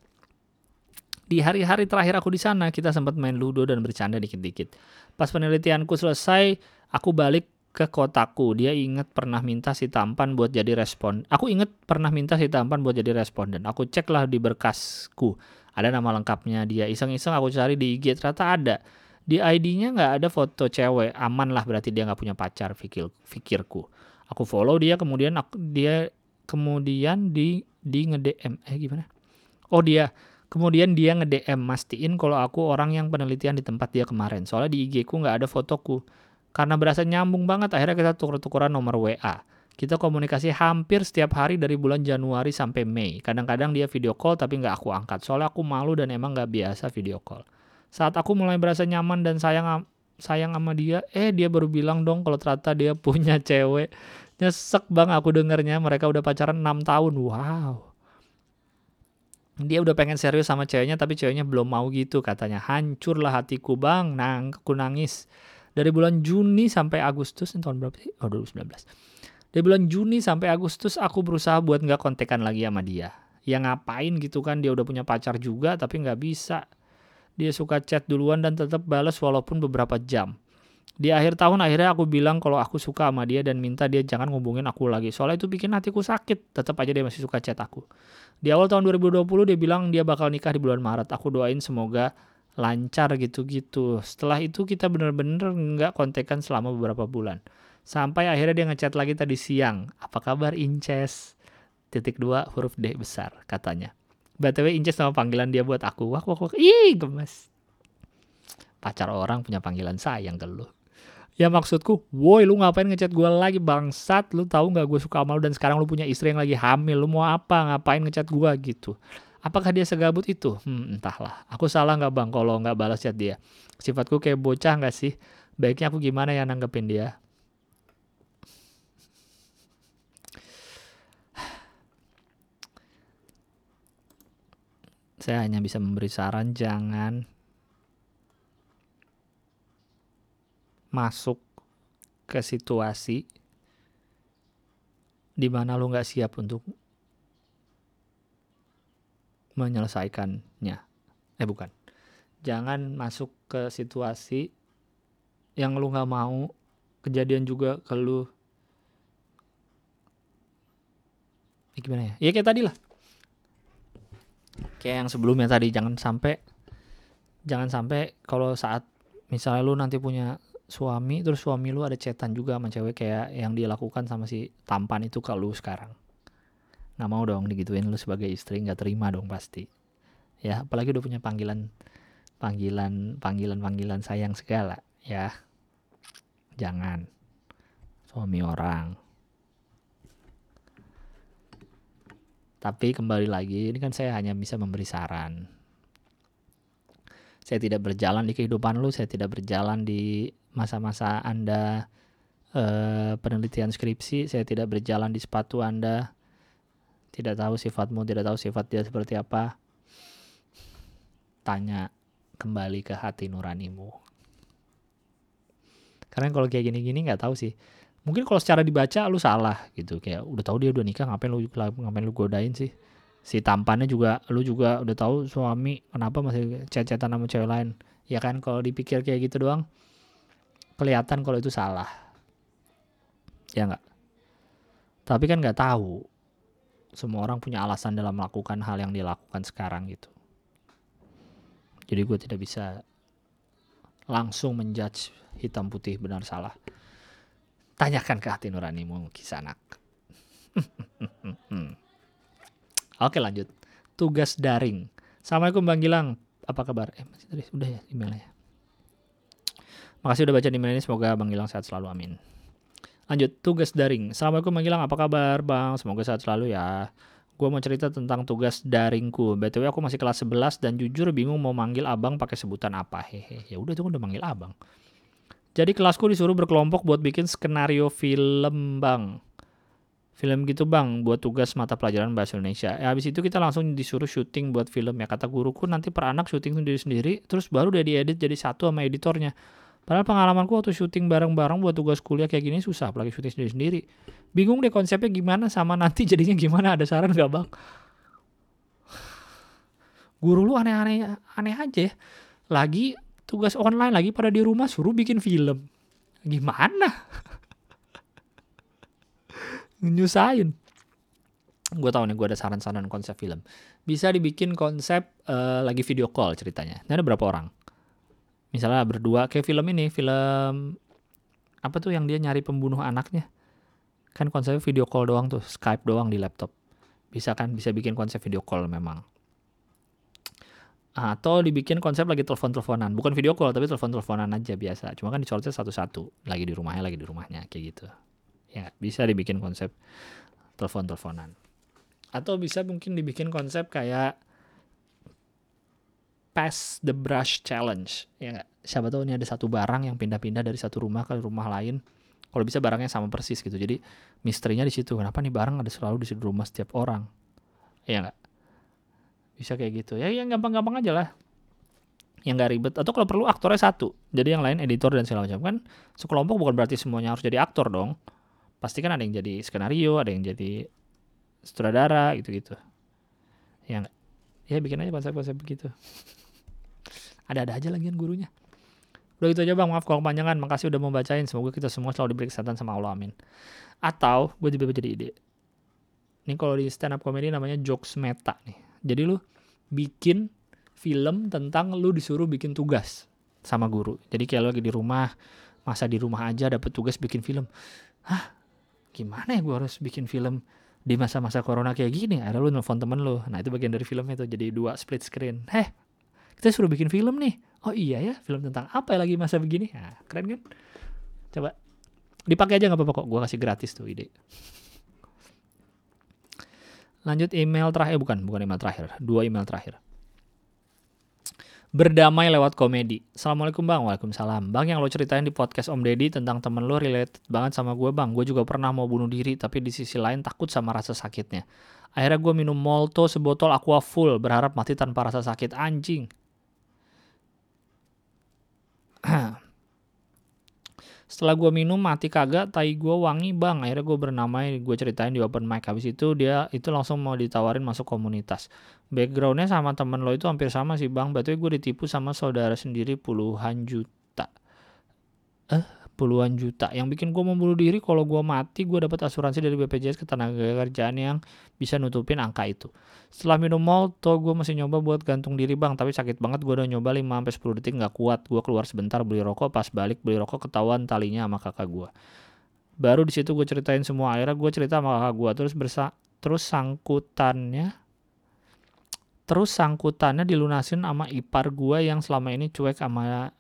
Di hari-hari terakhir aku di sana kita sempat main ludo dan bercanda dikit-dikit. Pas penelitianku selesai aku balik ke kotaku. Dia inget pernah minta si tampan buat jadi respon aku inget pernah minta si tampan buat jadi responden. Aku cek lah di berkasku. Ada nama lengkapnya dia. Iseng-iseng aku cari di IG ternyata ada di ID-nya nggak ada foto cewek. Aman lah berarti dia nggak punya pacar pikir pikirku aku follow dia kemudian aku, dia kemudian di di nge DM eh gimana? Oh dia. Kemudian dia nge DM mastiin kalau aku orang yang penelitian di tempat dia kemarin. Soalnya di IG ku nggak ada fotoku. Karena berasa nyambung banget akhirnya kita tuker-tukeran nomor WA kita komunikasi hampir setiap hari dari bulan Januari sampai Mei. Kadang-kadang dia video call tapi nggak aku angkat. Soalnya aku malu dan emang nggak biasa video call. Saat aku mulai berasa nyaman dan sayang sayang sama dia, eh dia baru bilang dong kalau ternyata dia punya cewek. Nyesek bang aku dengernya mereka udah pacaran 6 tahun. Wow. Dia udah pengen serius sama ceweknya tapi ceweknya belum mau gitu katanya. Hancurlah hatiku bang, nang aku nangis. Dari bulan Juni sampai Agustus, tahun berapa sih? Oh 2019. Dari bulan Juni sampai Agustus aku berusaha buat nggak kontekan lagi sama dia. Ya ngapain gitu kan dia udah punya pacar juga tapi nggak bisa dia suka chat duluan dan tetap balas walaupun beberapa jam. Di akhir tahun akhirnya aku bilang kalau aku suka sama dia dan minta dia jangan ngubungin aku lagi. Soalnya itu bikin hatiku sakit. Tetap aja dia masih suka chat aku. Di awal tahun 2020 dia bilang dia bakal nikah di bulan Maret. Aku doain semoga lancar gitu-gitu. Setelah itu kita bener-bener nggak kontekan selama beberapa bulan. Sampai akhirnya dia ngechat lagi tadi siang. Apa kabar Inces? Titik dua huruf D besar katanya. BTW Inces sama panggilan dia buat aku. Wah, wah, wah. Ih, gemes. Pacar orang punya panggilan sayang ke lu. Ya maksudku, woi lu ngapain ngechat gue lagi bangsat, lu tahu nggak gue suka sama lu dan sekarang lu punya istri yang lagi hamil, lu mau apa, ngapain ngechat gue gitu. Apakah dia segabut itu? Hmm, entahlah. Aku salah nggak bang kalau nggak balas chat dia? Sifatku kayak bocah nggak sih? Baiknya aku gimana ya nanggepin dia? Saya hanya bisa memberi saran jangan masuk ke situasi di mana lu nggak siap untuk menyelesaikannya. Eh bukan. Jangan masuk ke situasi yang lu nggak mau kejadian juga ke lu. Ya, gimana ya? Ya kayak tadi lah. Kayak yang sebelumnya tadi jangan sampai jangan sampai kalau saat misalnya lu nanti punya suami terus suami lu ada cetan juga sama cewek kayak yang dia lakukan sama si tampan itu ke lu sekarang. Nggak mau dong digituin lu sebagai istri nggak terima dong pasti. Ya apalagi udah punya panggilan panggilan panggilan panggilan sayang segala ya. Jangan. Suami orang tapi kembali lagi ini kan saya hanya bisa memberi saran. Saya tidak berjalan di kehidupan lu saya tidak berjalan di masa-masa anda eh, penelitian skripsi saya tidak berjalan di sepatu anda. Tidak tahu sifatmu tidak tahu sifat dia seperti apa. Tanya kembali ke hati nuranimu. Karena kalau kayak gini-gini nggak tahu sih mungkin kalau secara dibaca lu salah gitu. Kayak udah tahu dia udah nikah ngapain lu ngapain lu godain sih? Si tampannya juga lu juga udah tahu suami kenapa masih chat-chatan sama cewek lain. Ya kan kalau dipikir kayak gitu doang kelihatan kalau itu salah. Ya nggak? Tapi kan nggak tahu. Semua orang punya alasan dalam melakukan hal yang dilakukan sekarang gitu. Jadi gue tidak bisa langsung menjudge hitam putih benar salah tanyakan ke hati nuranimu kisanak Oke lanjut. Tugas daring. Assalamualaikum Bang Gilang. Apa kabar? Eh masih tadi udah ya emailnya. Makasih udah baca email ini. Semoga Bang Gilang sehat selalu. Amin. Lanjut. Tugas daring. Assalamualaikum Bang Gilang. Apa kabar Bang? Semoga sehat selalu ya. Gue mau cerita tentang tugas daringku. BTW aku masih kelas 11 dan jujur bingung mau manggil abang pakai sebutan apa. Hehe. Ya udah itu udah manggil abang. Jadi kelasku disuruh berkelompok buat bikin skenario film, Bang film gitu bang buat tugas mata pelajaran bahasa Indonesia. Ya, habis itu kita langsung disuruh syuting buat film ya kata guruku nanti per anak syuting sendiri sendiri terus baru udah diedit jadi satu sama editornya. Padahal pengalamanku waktu syuting bareng-bareng buat tugas kuliah kayak gini susah apalagi syuting sendiri-sendiri. Bingung deh konsepnya gimana sama nanti jadinya gimana ada saran gak bang? Guru lu aneh-aneh aneh aja ya. Lagi tugas online lagi pada di rumah suruh bikin film. Gimana? nyusahin. Gue tau nih gue ada saran-saran konsep film. Bisa dibikin konsep uh, lagi video call ceritanya. Ini ada berapa orang? Misalnya berdua kayak film ini film apa tuh yang dia nyari pembunuh anaknya? Kan konsepnya video call doang tuh Skype doang di laptop. Bisa kan bisa bikin konsep video call memang atau dibikin konsep lagi telepon-teleponan. Bukan video call tapi telepon-teleponan aja biasa. Cuma kan disorotnya satu-satu. Lagi di rumahnya lagi di rumahnya kayak gitu. Ya bisa dibikin konsep telepon-teleponan. Atau bisa mungkin dibikin konsep kayak pass the brush challenge. Ya nggak? Siapa tahu ini ada satu barang yang pindah-pindah dari satu rumah ke rumah lain. Kalau bisa barangnya sama persis gitu. Jadi misterinya di situ. Kenapa nih barang ada selalu di rumah setiap orang? Ya nggak bisa kayak gitu. Ya yang gampang-gampang aja lah. Yang gak ribet. Atau kalau perlu aktornya satu. Jadi yang lain editor dan segala macam. Kan sekelompok bukan berarti semuanya harus jadi aktor dong. Pasti kan ada yang jadi skenario ada yang jadi sutradara gitu-gitu. Ya ya bikin aja konsep-konsep begitu. Ada-ada aja lagian gurunya. Udah gitu aja bang. Maaf kalau kepanjangan. Makasih udah membacain semoga kita semua selalu diberi kesehatan sama Allah. Amin. Atau gue juga jadi ide. Ini kalau di stand up comedy namanya jokes meta nih jadi lu bikin film tentang lu disuruh bikin tugas sama guru. Jadi kayak lu lagi di rumah masa di rumah aja dapet tugas bikin film. Hah? Gimana ya gue harus bikin film di masa-masa corona kayak gini? Ada lu nelfon temen lu. Nah itu bagian dari filmnya tuh jadi dua split screen. Heh kita suruh bikin film nih? Oh iya ya film tentang apa ya lagi masa begini? Nah, keren kan? Coba dipakai aja nggak apa-apa kok. Gue kasih gratis tuh ide lanjut email terakhir bukan bukan email terakhir dua email terakhir Berdamai lewat komedi. Assalamualaikum bang, waalaikumsalam. Bang yang lo ceritain di podcast Om Deddy tentang temen lo related banget sama gue bang. Gue juga pernah mau bunuh diri, tapi di sisi lain takut sama rasa sakitnya. Akhirnya gue minum Molto sebotol aqua full, berharap mati tanpa rasa sakit anjing. Setelah gue minum mati kagak, tai gue wangi bang. Akhirnya gue bernamai, gue ceritain di open mic. Habis itu dia itu langsung mau ditawarin masuk komunitas. Backgroundnya sama temen lo itu hampir sama sih bang. Berarti gue ditipu sama saudara sendiri puluhan juta. Eh, puluhan juta. Yang bikin gue mau bunuh diri kalau gue mati gue dapat asuransi dari BPJS ketenaga kerjaan yang bisa nutupin angka itu. Setelah minum molto gue masih nyoba buat gantung diri bang, tapi sakit banget gue udah nyoba 5 sampai 10 detik nggak kuat. Gue keluar sebentar beli rokok, pas balik beli rokok ketahuan talinya sama kakak gue. Baru di situ gue ceritain semua akhirnya gue cerita sama kakak gue terus bersa terus sangkutannya terus sangkutannya dilunasin sama ipar gue yang selama ini cuek sama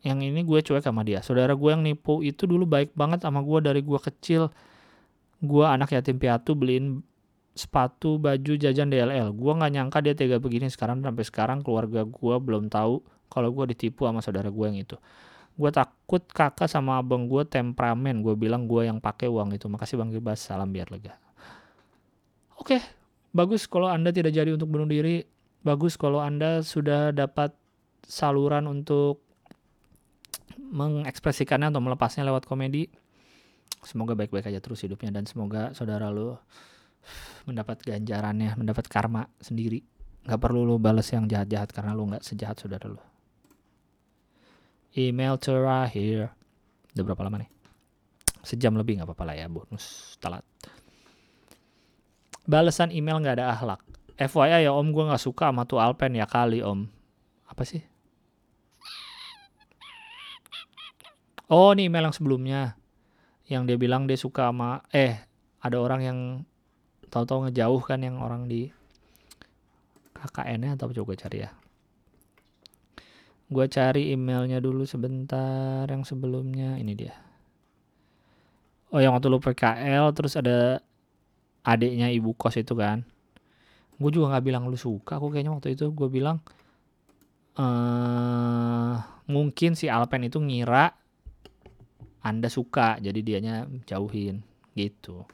yang ini gue cuek sama dia. Saudara gue yang nipu itu dulu baik banget sama gue dari gue kecil. Gue anak yatim piatu beliin sepatu, baju, jajan DLL. Gue nggak nyangka dia tega begini sekarang sampai sekarang keluarga gue belum tahu kalau gue ditipu sama saudara gue yang itu. Gue takut kakak sama abang gue temperamen. Gue bilang gue yang pakai uang itu. Makasih Bang Gibas, salam biar lega. Oke, bagus kalau Anda tidak jadi untuk bunuh diri. Bagus kalau Anda sudah dapat saluran untuk mengekspresikannya atau melepasnya lewat komedi. Semoga baik-baik aja terus hidupnya dan semoga saudara lo mendapat ganjarannya, mendapat karma sendiri. Gak perlu lo balas yang jahat-jahat karena lo gak sejahat saudara lo. Email terakhir. Udah berapa lama nih? Sejam lebih gak apa-apa lah ya bonus telat. Balasan email gak ada akhlak. FYI ya om gue gak suka sama tuh Alpen ya kali om. Apa sih? Oh ini email yang sebelumnya. Yang dia bilang dia suka sama eh ada orang yang tahu-tahu ngejauh kan yang orang di KKN-nya atau coba cari ya. Gue cari emailnya dulu sebentar yang sebelumnya ini dia. Oh yang waktu lu PKL terus ada adiknya ibu kos itu kan. Gue juga nggak bilang lu suka, aku kayaknya waktu itu gue bilang uh, mungkin si Alpen itu ngira anda suka jadi dianya jauhin gitu.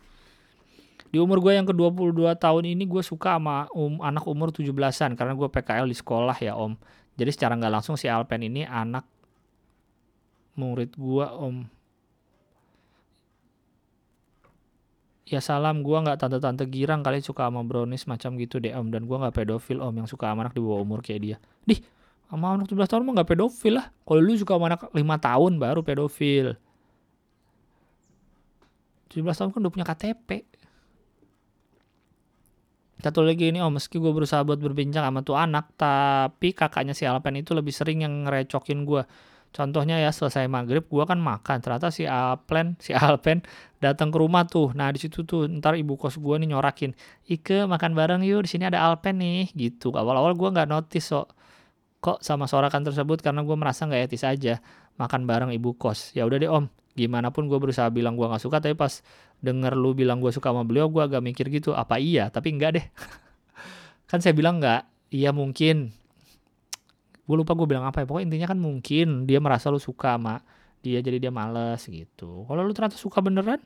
Di umur gue yang ke-22 tahun ini gue suka sama um, anak umur 17-an karena gue PKL di sekolah ya om. Jadi secara nggak langsung si Alpen ini anak murid gue om. Ya salam. Gue nggak tante-tante girang kali suka sama brownies macam gitu deh om. Dan gue nggak pedofil om yang suka sama anak di bawah umur kayak dia. Dih sama anak 17 tahun mah nggak pedofil lah. Kalau lu suka sama anak 5 tahun baru pedofil 17 tahun kan udah punya KTP. Satu lagi ini, oh meski gue berusaha buat berbincang sama tuh anak, tapi kakaknya si Alpen itu lebih sering yang ngerecokin gue. Contohnya ya selesai maghrib gue kan makan, ternyata si Alpen, si Alpen datang ke rumah tuh. Nah di situ tuh ntar ibu kos gue nih nyorakin, Ike makan bareng yuk, di sini ada Alpen nih, gitu. Awal-awal gue nggak notice so kok sama sorakan tersebut karena gue merasa nggak etis aja makan bareng ibu kos. Ya udah deh om, gimana pun gue berusaha bilang gue nggak suka tapi pas denger lu bilang gue suka sama beliau gue agak mikir gitu apa iya? Tapi enggak deh. Kan saya bilang enggak iya mungkin. Gue lupa gue bilang apa ya pokoknya intinya kan mungkin dia merasa lu suka sama dia jadi dia males gitu. Kalau lu ternyata suka beneran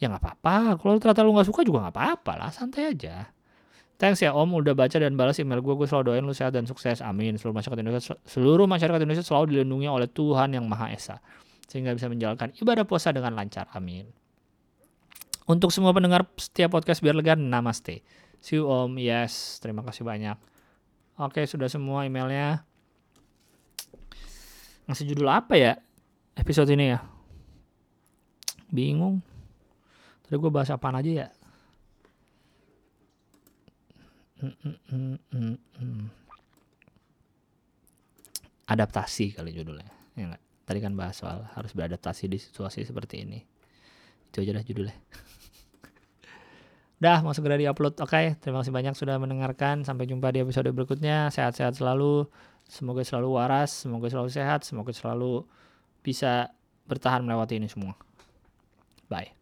ya nggak apa-apa. Kalau ternyata lu nggak suka juga nggak apa-apa lah santai aja. Thanks ya Om udah baca dan balas email gue. Gue selalu doain lu sehat dan sukses. Amin. Seluruh masyarakat Indonesia seluruh masyarakat Indonesia selalu dilindungi oleh Tuhan yang Maha Esa sehingga bisa menjalankan ibadah puasa dengan lancar. Amin. Untuk semua pendengar setiap podcast biar lega, namaste. See you Om, yes, terima kasih banyak. Oke, sudah semua emailnya. Ngasih judul apa ya episode ini ya? Bingung. Tadi gue bahas apaan aja ya? Adaptasi kali judulnya, ya enggak? Tadi kan bahas soal harus beradaptasi di situasi seperti ini. Itu aja dah judulnya. Dah, mau segera diupload. Oke, okay, terima kasih banyak sudah mendengarkan. Sampai jumpa di episode berikutnya. Sehat-sehat selalu. Semoga selalu waras, semoga selalu sehat, semoga selalu bisa bertahan melewati ini semua. Bye.